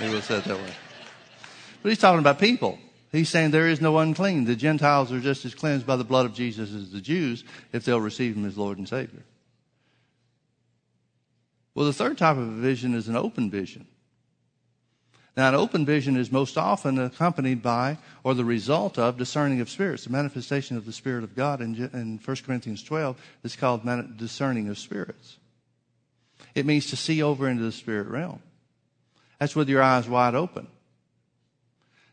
Maybe say it that way. But he's talking about people. He's saying there is no unclean. The Gentiles are just as cleansed by the blood of Jesus as the Jews if they'll receive him as Lord and Savior. Well, the third type of vision is an open vision. Now, an open vision is most often accompanied by or the result of discerning of spirits. The manifestation of the Spirit of God in, in 1 Corinthians 12 is called discerning of spirits. It means to see over into the spirit realm. That's with your eyes wide open.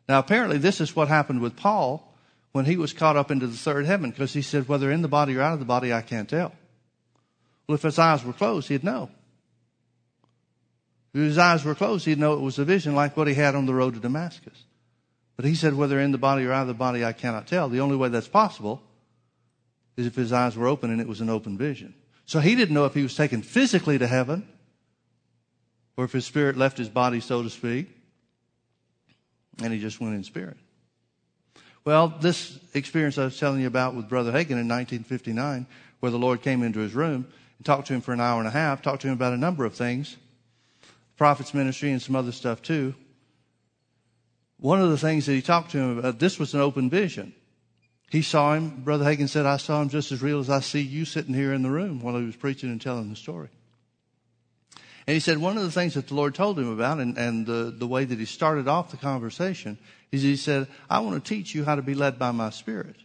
Now, apparently, this is what happened with Paul when he was caught up into the third heaven, because he said, whether in the body or out of the body, I can't tell. Well, if his eyes were closed, he'd know. If his eyes were closed, he'd know it was a vision like what he had on the road to Damascus. But he said, whether in the body or out of the body, I cannot tell. The only way that's possible is if his eyes were open and it was an open vision. So he didn't know if he was taken physically to heaven or if his spirit left his body, so to speak and he just went in spirit. Well, this experience I was telling you about with Brother Hagin in 1959, where the Lord came into his room and talked to him for an hour and a half, talked to him about a number of things, prophet's ministry and some other stuff too. One of the things that he talked to him about, this was an open vision. He saw him, Brother Hagin said, I saw him just as real as I see you sitting here in the room while he was preaching and telling the story. And he said one of the things that the Lord told him about and, and the, the way that he started off the conversation is he said, I want to teach you how to be led by my spirit.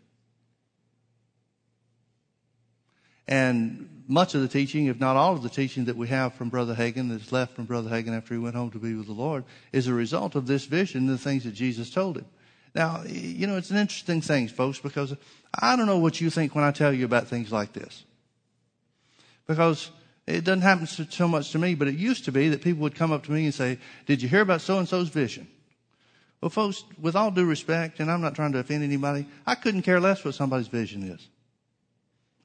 And much of the teaching, if not all of the teaching that we have from Brother Hagin that's left from Brother Hagin after he went home to be with the Lord is a result of this vision and the things that Jesus told him. Now, you know, it's an interesting thing, folks, because I don't know what you think when I tell you about things like this. Because it doesn't happen so much to me, but it used to be that people would come up to me and say, Did you hear about so and so's vision? Well, folks, with all due respect, and I'm not trying to offend anybody, I couldn't care less what somebody's vision is.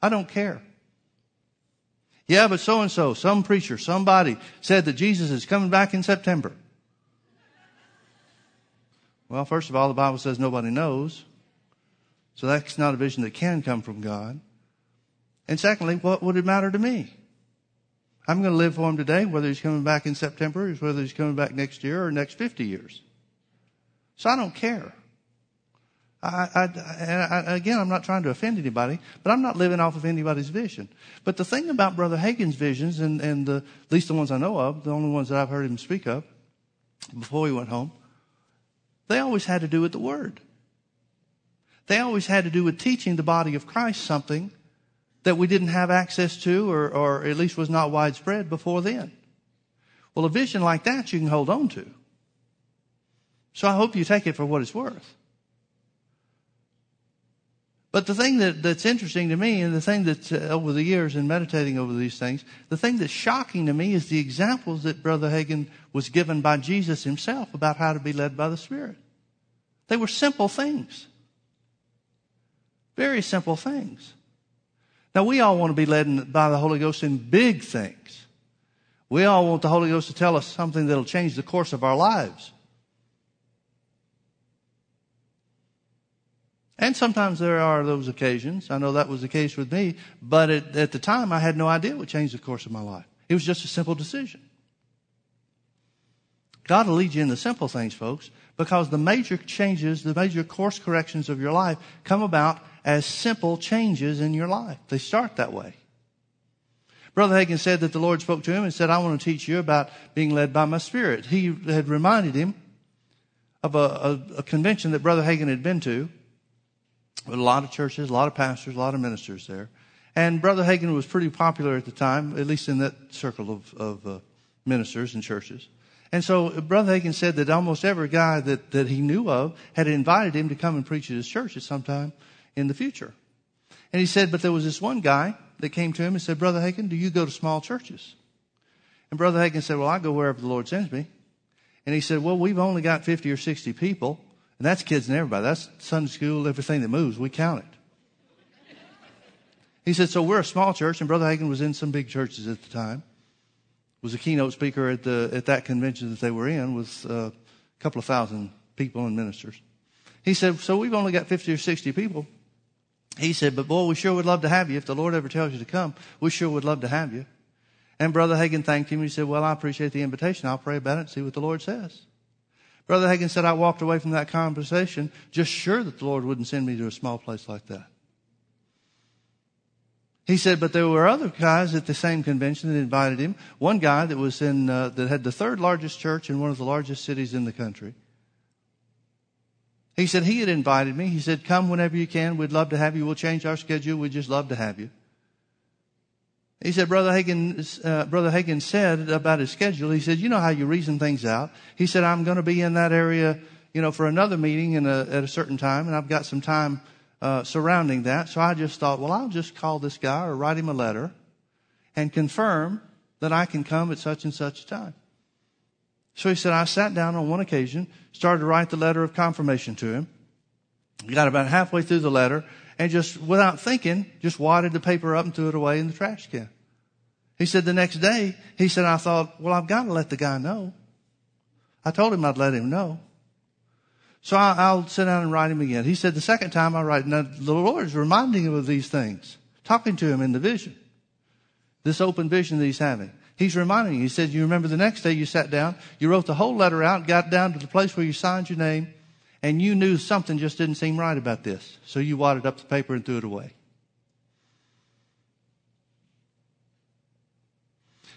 I don't care. Yeah, but so and so, some preacher, somebody said that Jesus is coming back in September. Well, first of all, the Bible says nobody knows. So that's not a vision that can come from God. And secondly, what would it matter to me? I'm going to live for him today, whether he's coming back in September, or whether he's coming back next year or next 50 years. So I don't care. I, I, I, again, I'm not trying to offend anybody, but I'm not living off of anybody's vision. But the thing about Brother Hagin's visions, and, and the, at least the ones I know of, the only ones that I've heard him speak of before he went home, They always had to do with the Word. They always had to do with teaching the body of Christ something that we didn't have access to or, or at least was not widespread before then. Well, a vision like that you can hold on to. So I hope you take it for what it's worth. But the thing that, that's interesting to me, and the thing that uh, over the years in meditating over these things, the thing that's shocking to me is the examples that Brother Hagin was given by Jesus himself about how to be led by the Spirit. They were simple things. Very simple things. Now, we all want to be led by the Holy Ghost in big things. We all want the Holy Ghost to tell us something that'll change the course of our lives. And sometimes there are those occasions. I know that was the case with me, but at, at the time I had no idea what would change the course of my life. It was just a simple decision. God will lead you in the simple things, folks, because the major changes, the major course corrections of your life come about as simple changes in your life. They start that way. Brother Hagin said that the Lord spoke to him and said, I want to teach you about being led by my spirit. He had reminded him of a, a, a convention that Brother Hagin had been to with a lot of churches, a lot of pastors, a lot of ministers there. And Brother Hagin was pretty popular at the time, at least in that circle of, of uh, ministers and churches. And so uh, Brother Hagin said that almost every guy that, that he knew of had invited him to come and preach at his church at some time in the future. And he said, but there was this one guy that came to him and said, Brother Hagin, do you go to small churches? And Brother Hagin said, well, I go wherever the Lord sends me. And he said, well, we've only got 50 or 60 people. And that's kids and everybody. That's Sunday school, everything that moves. We count it. He said, so we're a small church, and Brother Hagin was in some big churches at the time. Was a keynote speaker at the at that convention that they were in with uh, a couple of thousand people and ministers. He said, so we've only got 50 or 60 people. He said, but boy, we sure would love to have you. If the Lord ever tells you to come, we sure would love to have you. And Brother Hagin thanked him. He said, well, I appreciate the invitation. I'll pray about it and see what the Lord says. Brother Hagin said, I walked away from that conversation just sure that the Lord wouldn't send me to a small place like that. He said, but there were other guys at the same convention that invited him. One guy that was in, uh, that had the third largest church in one of the largest cities in the country. He said he had invited me. He said, come whenever you can. We'd love to have you. We'll change our schedule. We'd just love to have you. He said, Brother Hagin, uh, Brother Hagin said about his schedule, he said, you know how you reason things out. He said, I'm going to be in that area, you know, for another meeting in a, at a certain time, and I've got some time uh, surrounding that. So I just thought, well, I'll just call this guy or write him a letter and confirm that I can come at such and such a time. So he said, I sat down on one occasion, started to write the letter of confirmation to him. Got about halfway through the letter, and just without thinking, just wadded the paper up and threw it away in the trash can. He said the next day, he said, I thought, well, I've got to let the guy know. I told him I'd let him know. So I, will sit down and write him again. He said the second time I write, now the Lord is reminding him of these things, talking to him in the vision, this open vision that he's having. He's reminding you. He said, you remember the next day you sat down, you wrote the whole letter out, got down to the place where you signed your name, and you knew something just didn't seem right about this. So you wadded up the paper and threw it away.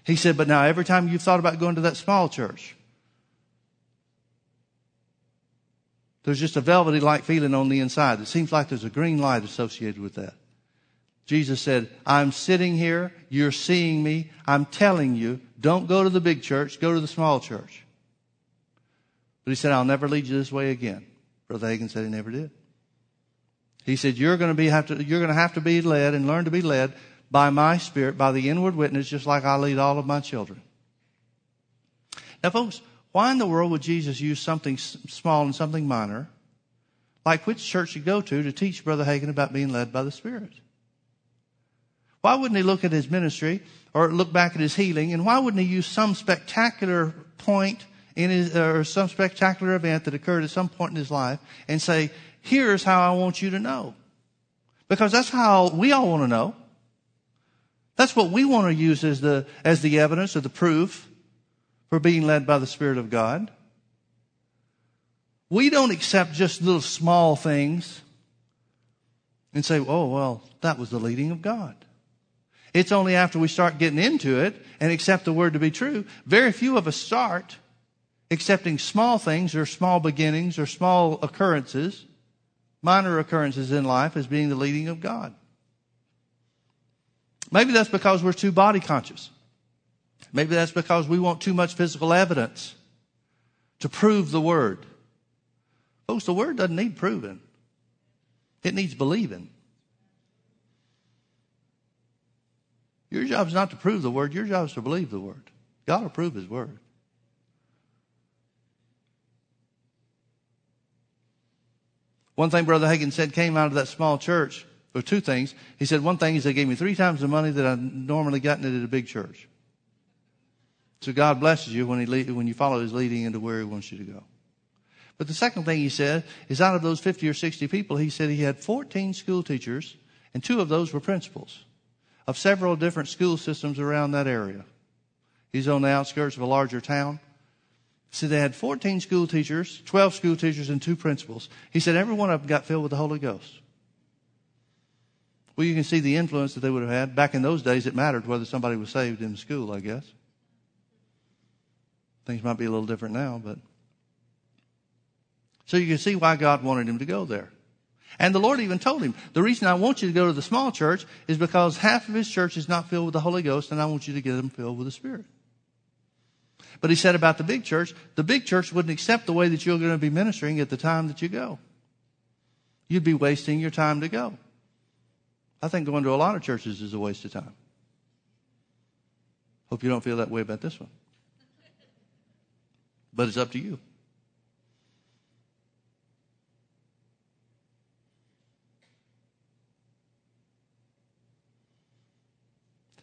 He said, but now every time you've thought about going to that small church, there's just a velvety like feeling on the inside. It seems like there's a green light associated with that. Jesus said, I'm sitting here, you're seeing me, I'm telling you, don't go to the big church, go to the small church. But he said, I'll never lead you this way again. Brother Hagin said he never did. He said, you're to be, have to, you're going to have to be led and learn to be led by my spirit, by the inward witness, just like I lead all of my children. Now folks, why in the world would Jesus use something small and something minor, like which church you go to, to teach Brother Hagin about being led by the Spirit? Why wouldn't he look at his ministry or look back at his healing? And why wouldn't he use some spectacular point in his, uh, or some spectacular event that occurred at some point in his life and say, here's how I want you to know. Because that's how we all want to know. That's what we want to use as the, as the evidence or the proof for being led by the Spirit of God. We don't accept just little small things and say, oh, well, that was the leading of God. It's only after we start getting into it and accept the word to be true. Very few of us start accepting small things or small beginnings or small occurrences, minor occurrences in life as being the leading of God. Maybe that's because we're too body conscious. Maybe that's because we want too much physical evidence to prove the word. Folks, the word doesn't need proving. It needs believing. Your job is not to prove the word, your job is to believe the word. God will prove his word. One thing Brother Hagin said came out of that small church, or two things. He said one thing is they gave me three times the money that I normally gotten at a big church. So God blesses you when, he lead, when you follow his leading into where he wants you to go. But the second thing he said is out of those 50 or 60 people, he said he had 14 school teachers, and two of those were principals of several different school systems around that area. He's on the outskirts of a larger town. Said they had 14 school teachers, 12 school teachers, and two principals. He said every one of them got filled with the Holy Ghost. Well, you can see the influence that they would have had. Back in those days, it mattered whether somebody was saved in school, I guess. Things might be a little different now, but. So you can see why God wanted him to go there. And the Lord even told him, the reason I want you to go to the small church is because half of his church is not filled with the Holy Ghost, and I want you to get them filled with the Spirit. But he said about the big church, the big church wouldn't accept the way that you're going to be ministering at the time that you go. You'd be wasting your time to go. I think going to a lot of churches is a waste of time. Hope you don't feel that way about this one. But it's up to you.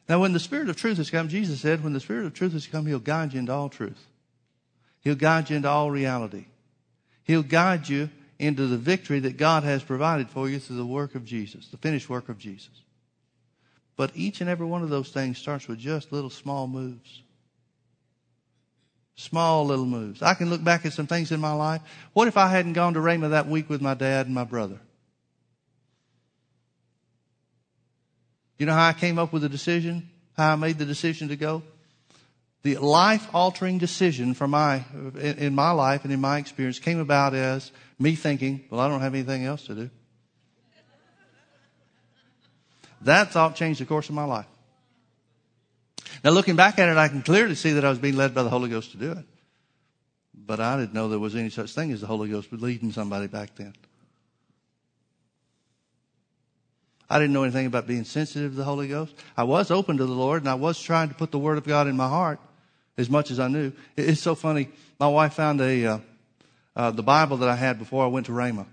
Now, when the Spirit of truth has come, Jesus said, when the Spirit of truth has come, He'll guide you into all truth. He'll guide you into all reality. He'll guide you into the victory that God has provided for you through the work of Jesus, the finished work of Jesus. But each and every one of those things starts with just little small moves. Small little moves. I can look back at some things in my life. What if I hadn't gone to Rhema that week with my dad and my brother? You know how I came up with the decision? How I made the decision to go? The life altering decision for my, in my life and in my experience came about as me thinking, well, I don't have anything else to do. That thought changed the course of my life. Now looking back at it, I can clearly see that I was being led by the Holy Ghost to do it. But I didn't know there was any such thing as the Holy Ghost leading somebody back then. I didn't know anything about being sensitive to the Holy Ghost. I was open to the Lord and I was trying to put the Word of God in my heart as much as I knew. It's so funny. My wife found a, uh, uh, the Bible that I had before I went to Rhema.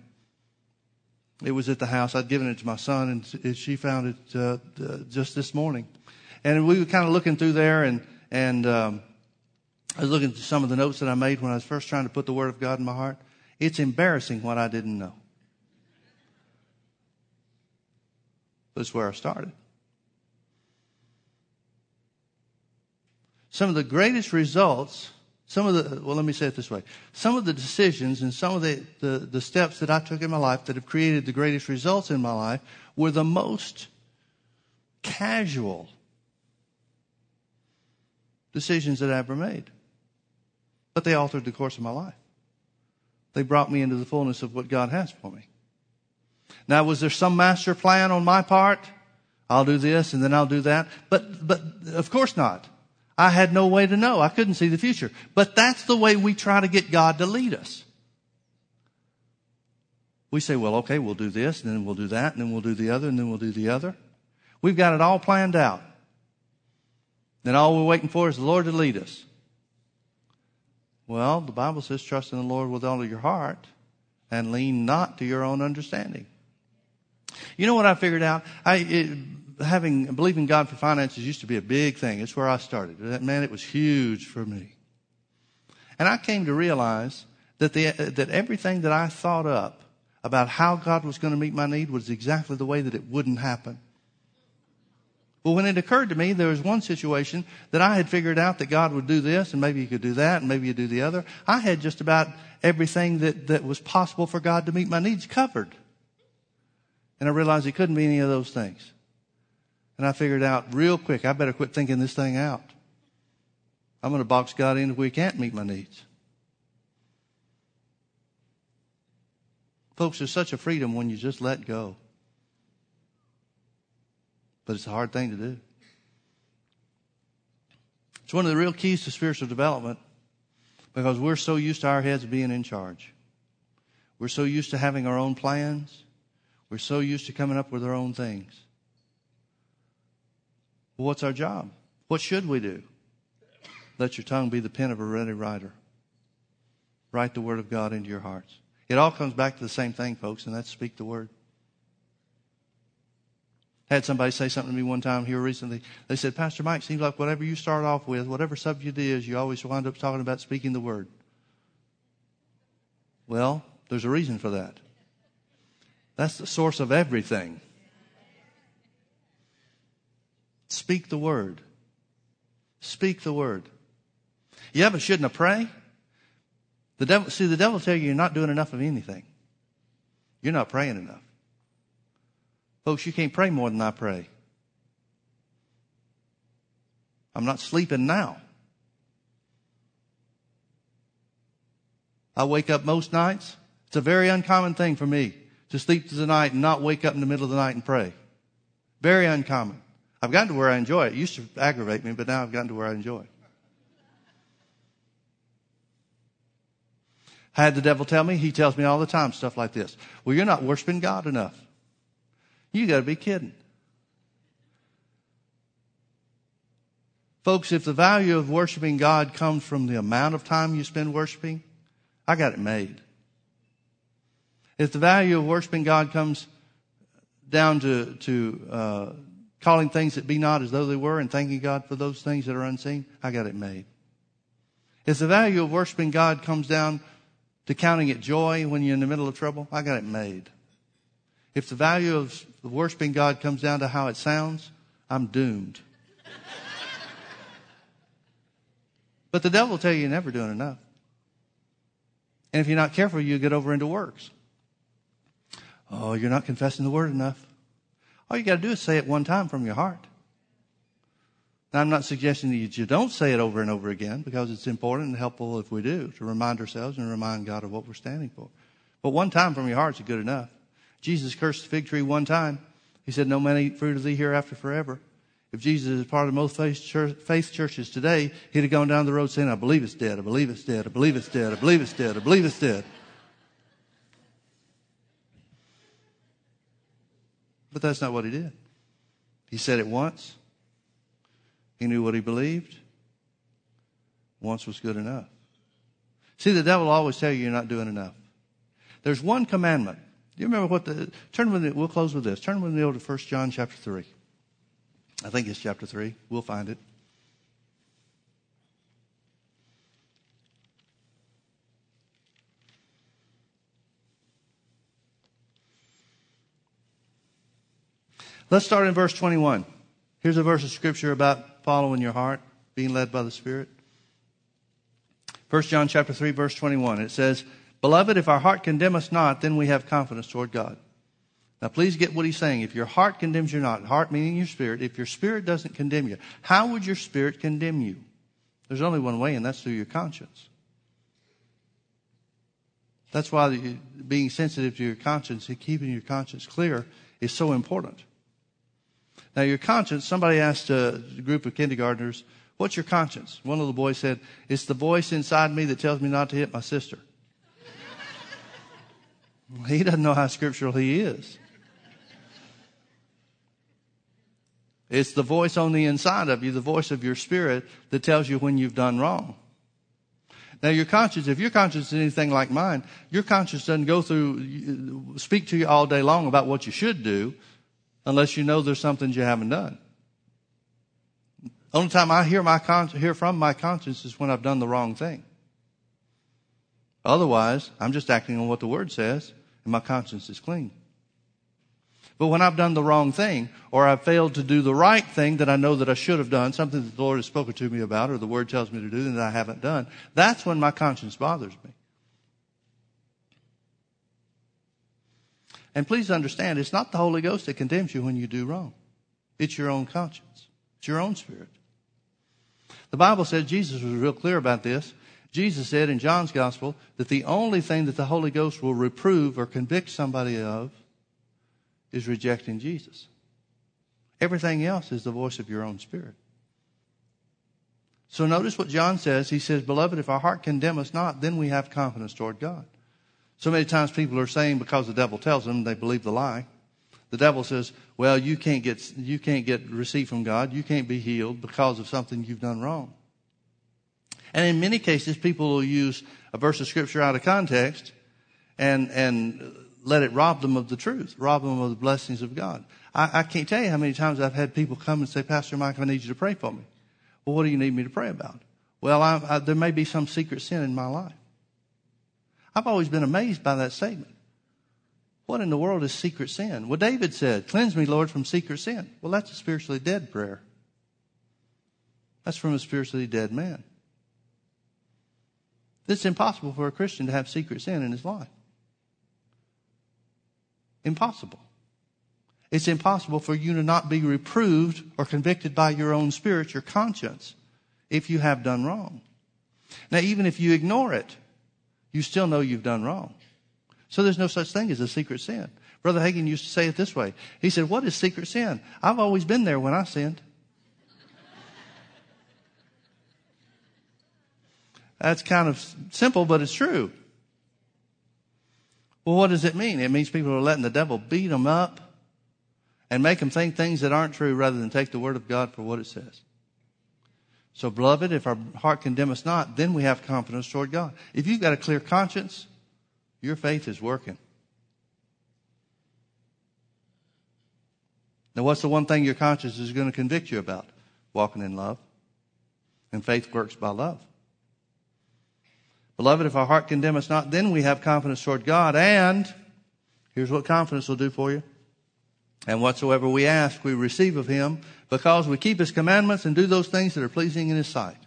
It was at the house. I'd given it to my son and she found it, uh, just this morning. And we were kind of looking through there and, and, um, I was looking at some of the notes that I made when I was first trying to put the Word of God in my heart. It's embarrassing what I didn't know. That's where I started. Some of the greatest results, some of the, well, let me say it this way. Some of the decisions and some of the, the, the steps that I took in my life that have created the greatest results in my life were the most casual decisions that I ever made. But they altered the course of my life. They brought me into the fullness of what God has for me. Now, was there some master plan on my part? I'll do this and then I'll do that. But, but of course not. I had no way to know. I couldn't see the future. But that's the way we try to get God to lead us. We say, well, okay, we'll do this and then we'll do that and then we'll do the other and then we'll do the other. We've got it all planned out. Then all we're waiting for is the Lord to lead us. Well, the Bible says, trust in the Lord with all of your heart and lean not to your own understanding. You know what I figured out? I, it, having, believing God for finances used to be a big thing. It's where I started. Man, it was huge for me. And I came to realize that the, that everything that I thought up about how God was going to meet my need was exactly the way that it wouldn't happen. Well, when it occurred to me, there was one situation that I had figured out that God would do this, and maybe you could do that, and maybe you do the other. I had just about everything that, that was possible for God to meet my needs covered. And I realized it couldn't be any of those things. And I figured out real quick, I better quit thinking this thing out. I'm going to box God in if we can't meet my needs. Folks, there's such a freedom when you just let go. But it's a hard thing to do. It's one of the real keys to spiritual development because we're so used to our heads being in charge. We're so used to having our own plans. We're so used to coming up with our own things. Well, what's our job? What should we do? Let your tongue be the pen of a ready writer. Write the word of God into your hearts. It all comes back to the same thing, folks, and that's speak the word. Had somebody say something to me one time here recently. They said, Pastor Mike, seems like whatever you start off with, whatever subject it is, you always wind up talking about speaking the word. Well, there's a reason for that. That's the source of everything. Speak the word. Speak the word. Yeah, but shouldn't I pray? The devil, see, the devil will tell you you're not doing enough of anything. You're not praying enough. Folks, you can't pray more than I pray. I'm not sleeping now. I wake up most nights. It's a very uncommon thing for me to sleep through the night and not wake up in the middle of the night and pray. Very uncommon. I've gotten to where I enjoy it. It used to aggravate me, but now I've gotten to where I enjoy it. I had the devil tell me, he tells me all the time stuff like this. Well, you're not worshiping God enough. You got to be kidding. Folks, if the value of worshiping God comes from the amount of time you spend worshiping, I got it made. If the value of worshiping God comes down to, to uh, calling things that be not as though they were and thanking God for those things that are unseen, I got it made. If the value of worshiping God comes down to counting it joy when you're in the middle of trouble, I got it made. If the value of worshiping God comes down to how it sounds, I'm doomed. but the devil will tell you you're never doing enough. And if you're not careful, you get over into works. Oh, you're not confessing the word enough. All you got to do is say it one time from your heart. Now, I'm not suggesting that you don't say it over and over again because it's important and helpful if we do to remind ourselves and remind God of what we're standing for. But one time from your heart is good enough. Jesus cursed the fig tree one time. He said, No man eat fruit of thee hereafter forever. If Jesus is part of most faith, church, faith churches today, he'd have gone down the road saying, I believe it's dead, I believe it's dead, I believe it's dead, I believe it's dead, I believe it's dead. But that's not what he did. He said it once. He knew what he believed. Once was good enough. See, the devil always tell you you're not doing enough. There's one commandment you remember what the, turn with me, we'll close with this. Turn with me over to 1 John chapter 3. I think it's chapter 3. We'll find it. Let's start in verse 21. Here's a verse of scripture about following your heart, being led by the Spirit. 1 John chapter 3 verse 21. It says, Beloved, if our heart condemn us not, then we have confidence toward God. Now, please get what he's saying. If your heart condemns you not, heart meaning your spirit, if your spirit doesn't condemn you, how would your spirit condemn you? There's only one way, and that's through your conscience. That's why being sensitive to your conscience and keeping your conscience clear is so important. Now, your conscience, somebody asked a group of kindergartners, What's your conscience? One of the boys said, It's the voice inside me that tells me not to hit my sister. He doesn't know how scriptural he is. It's the voice on the inside of you, the voice of your spirit that tells you when you've done wrong. Now your conscience, if your conscience is anything like mine, your conscience doesn't go through, speak to you all day long about what you should do unless you know there's something you haven't done. Only time I hear my con- hear from my conscience is when I've done the wrong thing. Otherwise, I'm just acting on what the word says and my conscience is clean. But when I've done the wrong thing, or I've failed to do the right thing that I know that I should have done, something that the Lord has spoken to me about, or the Word tells me to do that I haven't done, that's when my conscience bothers me. And please understand, it's not the Holy Ghost that condemns you when you do wrong. It's your own conscience. It's your own spirit. The Bible says Jesus was real clear about this. Jesus said in John's gospel that the only thing that the Holy Ghost will reprove or convict somebody of is rejecting Jesus. Everything else is the voice of your own spirit. So notice what John says. He says, Beloved, if our heart condemn us not, then we have confidence toward God. So many times people are saying because the devil tells them they believe the lie. The devil says, Well, you can't get you can't get received from God, you can't be healed because of something you've done wrong. And in many cases, people will use a verse of scripture out of context and, and let it rob them of the truth, rob them of the blessings of God. I, I can't tell you how many times I've had people come and say, Pastor Mike, I need you to pray for me. Well, what do you need me to pray about? Well, I, I, there may be some secret sin in my life. I've always been amazed by that statement. What in the world is secret sin? Well, David said, Cleanse me, Lord, from secret sin. Well, that's a spiritually dead prayer. That's from a spiritually dead man. It's impossible for a Christian to have secret sin in his life. Impossible. It's impossible for you to not be reproved or convicted by your own spirit, your conscience, if you have done wrong. Now, even if you ignore it, you still know you've done wrong. So there's no such thing as a secret sin. Brother Hagin used to say it this way. He said, What is secret sin? I've always been there when I sinned. That's kind of simple, but it's true. Well, what does it mean? It means people are letting the devil beat them up and make them think things that aren't true rather than take the word of God for what it says. So, beloved, if our heart condemn us not, then we have confidence toward God. If you've got a clear conscience, your faith is working. Now, what's the one thing your conscience is going to convict you about? Walking in love. And faith works by love. Beloved, if our heart condemn us not, then we have confidence toward God. And here's what confidence will do for you. And whatsoever we ask, we receive of him because we keep his commandments and do those things that are pleasing in his sight.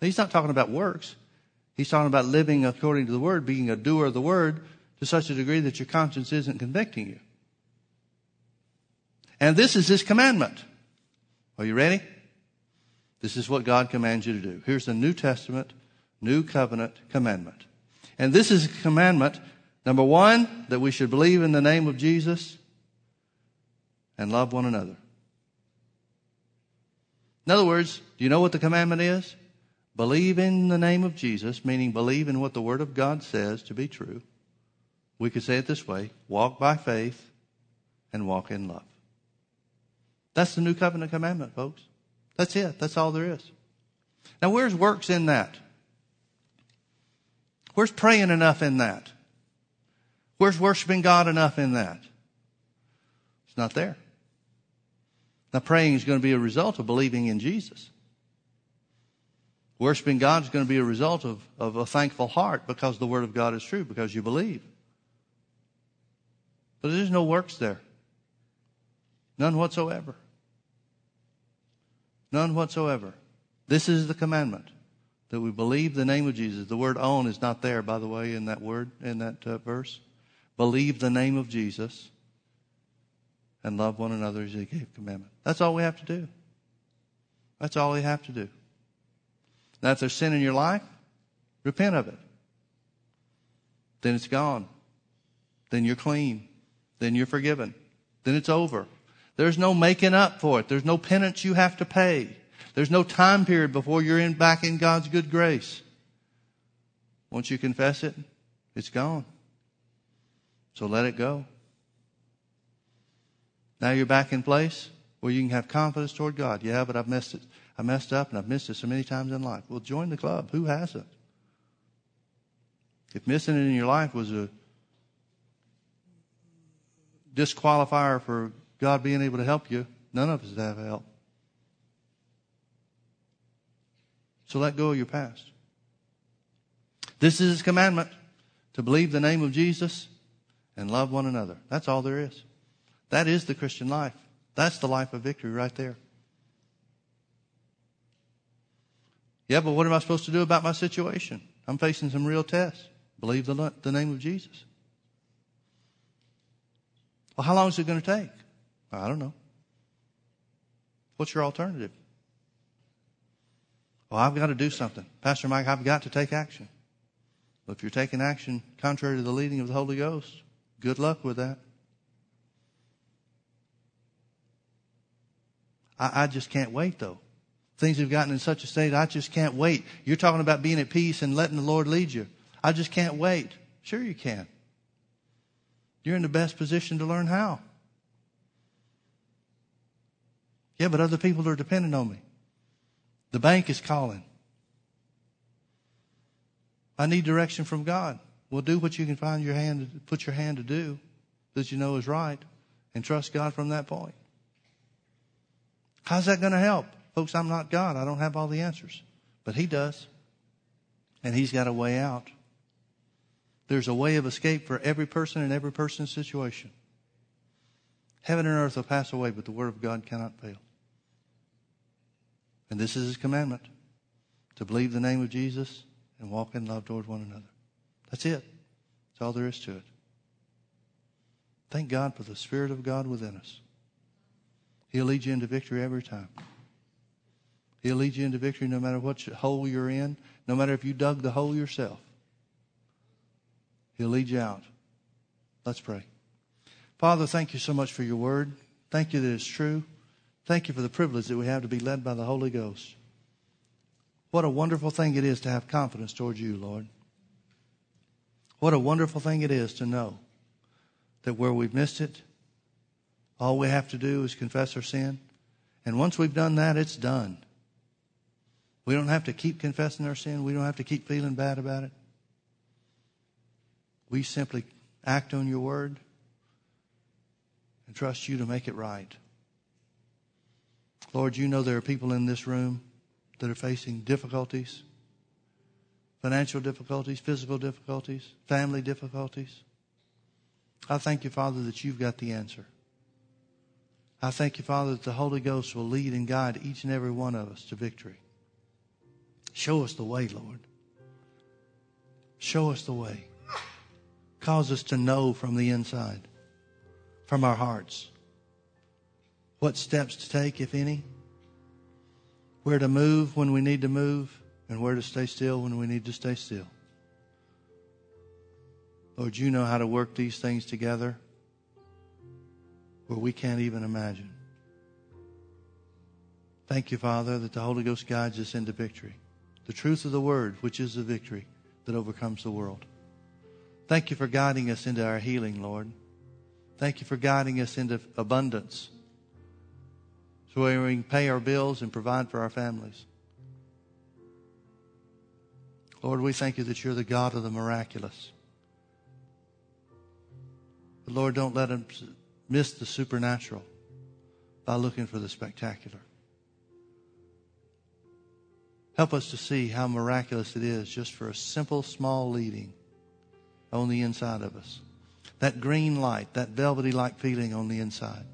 He's not talking about works. He's talking about living according to the word, being a doer of the word to such a degree that your conscience isn't convicting you. And this is his commandment. Are you ready? This is what God commands you to do. Here's the New Testament new covenant commandment. And this is a commandment, number one, that we should believe in the name of Jesus and love one another. In other words, do you know what the commandment is? Believe in the name of Jesus, meaning believe in what the Word of God says to be true. We could say it this way walk by faith and walk in love. That's the new covenant commandment, folks. That's it. That's all there is. Now, where's works in that? Where's praying enough in that? Where's worshiping God enough in that? It's not there. Now, praying is going to be a result of believing in Jesus. Worshiping God is going to be a result of, of a thankful heart because the Word of God is true, because you believe. But there's no works there. None whatsoever. None whatsoever. This is the commandment that we believe the name of Jesus. The word own is not there, by the way, in that word, in that uh, verse. Believe the name of Jesus and love one another as he gave commandment. That's all we have to do. That's all we have to do. Now, if there's sin in your life, repent of it. Then it's gone. Then you're clean. Then you're forgiven. Then it's over. There's no making up for it. There's no penance you have to pay. There's no time period before you're in, back in God's good grace. Once you confess it, it's gone. So let it go. Now you're back in place where you can have confidence toward God. Yeah, but I've messed it. I messed up and I've missed it so many times in life. Well, join the club. Who hasn't? If missing it in your life was a disqualifier for God being able to help you, none of us have help. So let go of your past. This is his commandment to believe the name of Jesus and love one another. That's all there is. That is the Christian life. That's the life of victory right there. Yeah, but what am I supposed to do about my situation? I'm facing some real tests. Believe the, the name of Jesus. Well, how long is it going to take? I don't know. What's your alternative? Well, I've got to do something. Pastor Mike, I've got to take action. Well, if you're taking action contrary to the leading of the Holy Ghost, good luck with that. I, I just can't wait though. Things have gotten in such a state, I just can't wait. You're talking about being at peace and letting the Lord lead you. I just can't wait. Sure you can. You're in the best position to learn how. Yeah, but other people are dependent on me. The bank is calling. I need direction from God. Well, do what you can find your hand, to, put your hand to do that you know is right and trust God from that point. How's that going to help? Folks, I'm not God. I don't have all the answers, but He does. And He's got a way out. There's a way of escape for every person and every person's situation. Heaven and earth will pass away, but the Word of God cannot fail. And this is His commandment to believe the name of Jesus and walk in love toward one another. That's it. That's all there is to it. Thank God for the Spirit of God within us. He'll lead you into victory every time. He'll lead you into victory no matter what hole you're in, no matter if you dug the hole yourself. He'll lead you out. Let's pray. Father, thank you so much for your word. Thank you that it's true. Thank you for the privilege that we have to be led by the Holy Ghost. What a wonderful thing it is to have confidence towards you, Lord. What a wonderful thing it is to know that where we've missed it, all we have to do is confess our sin. And once we've done that, it's done. We don't have to keep confessing our sin. We don't have to keep feeling bad about it. We simply act on your word and trust you to make it right. Lord, you know there are people in this room that are facing difficulties financial difficulties, physical difficulties, family difficulties. I thank you, Father, that you've got the answer. I thank you, Father, that the Holy Ghost will lead and guide each and every one of us to victory. Show us the way, Lord. Show us the way. Cause us to know from the inside, from our hearts, what steps to take, if any, where to move when we need to move, and where to stay still when we need to stay still. Lord, you know how to work these things together where we can't even imagine. Thank you, Father, that the Holy Ghost guides us into victory. The truth of the Word, which is the victory that overcomes the world. Thank you for guiding us into our healing, Lord. Thank you for guiding us into abundance so we can pay our bills and provide for our families. Lord, we thank you that you're the God of the miraculous. But Lord, don't let us miss the supernatural by looking for the spectacular. Help us to see how miraculous it is just for a simple, small leading on the inside of us. That green light, that velvety like feeling on the inside.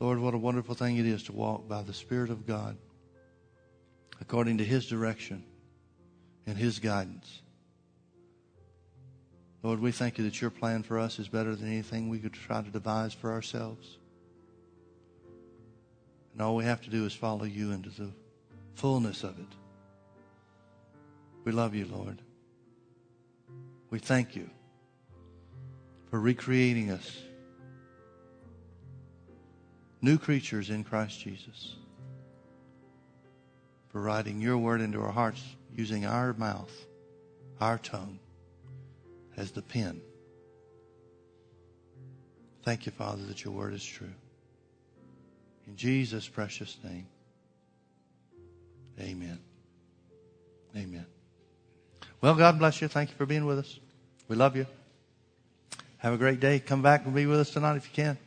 Lord, what a wonderful thing it is to walk by the Spirit of God according to His direction and His guidance. Lord, we thank you that your plan for us is better than anything we could try to devise for ourselves. And all we have to do is follow you into the fullness of it. We love you, Lord. We thank you for recreating us new creatures in Christ Jesus, for writing your word into our hearts using our mouth, our tongue, as the pen. Thank you, Father, that your word is true. In Jesus' precious name, amen. Amen. Well, God bless you. Thank you for being with us. We love you. Have a great day. Come back and be with us tonight if you can.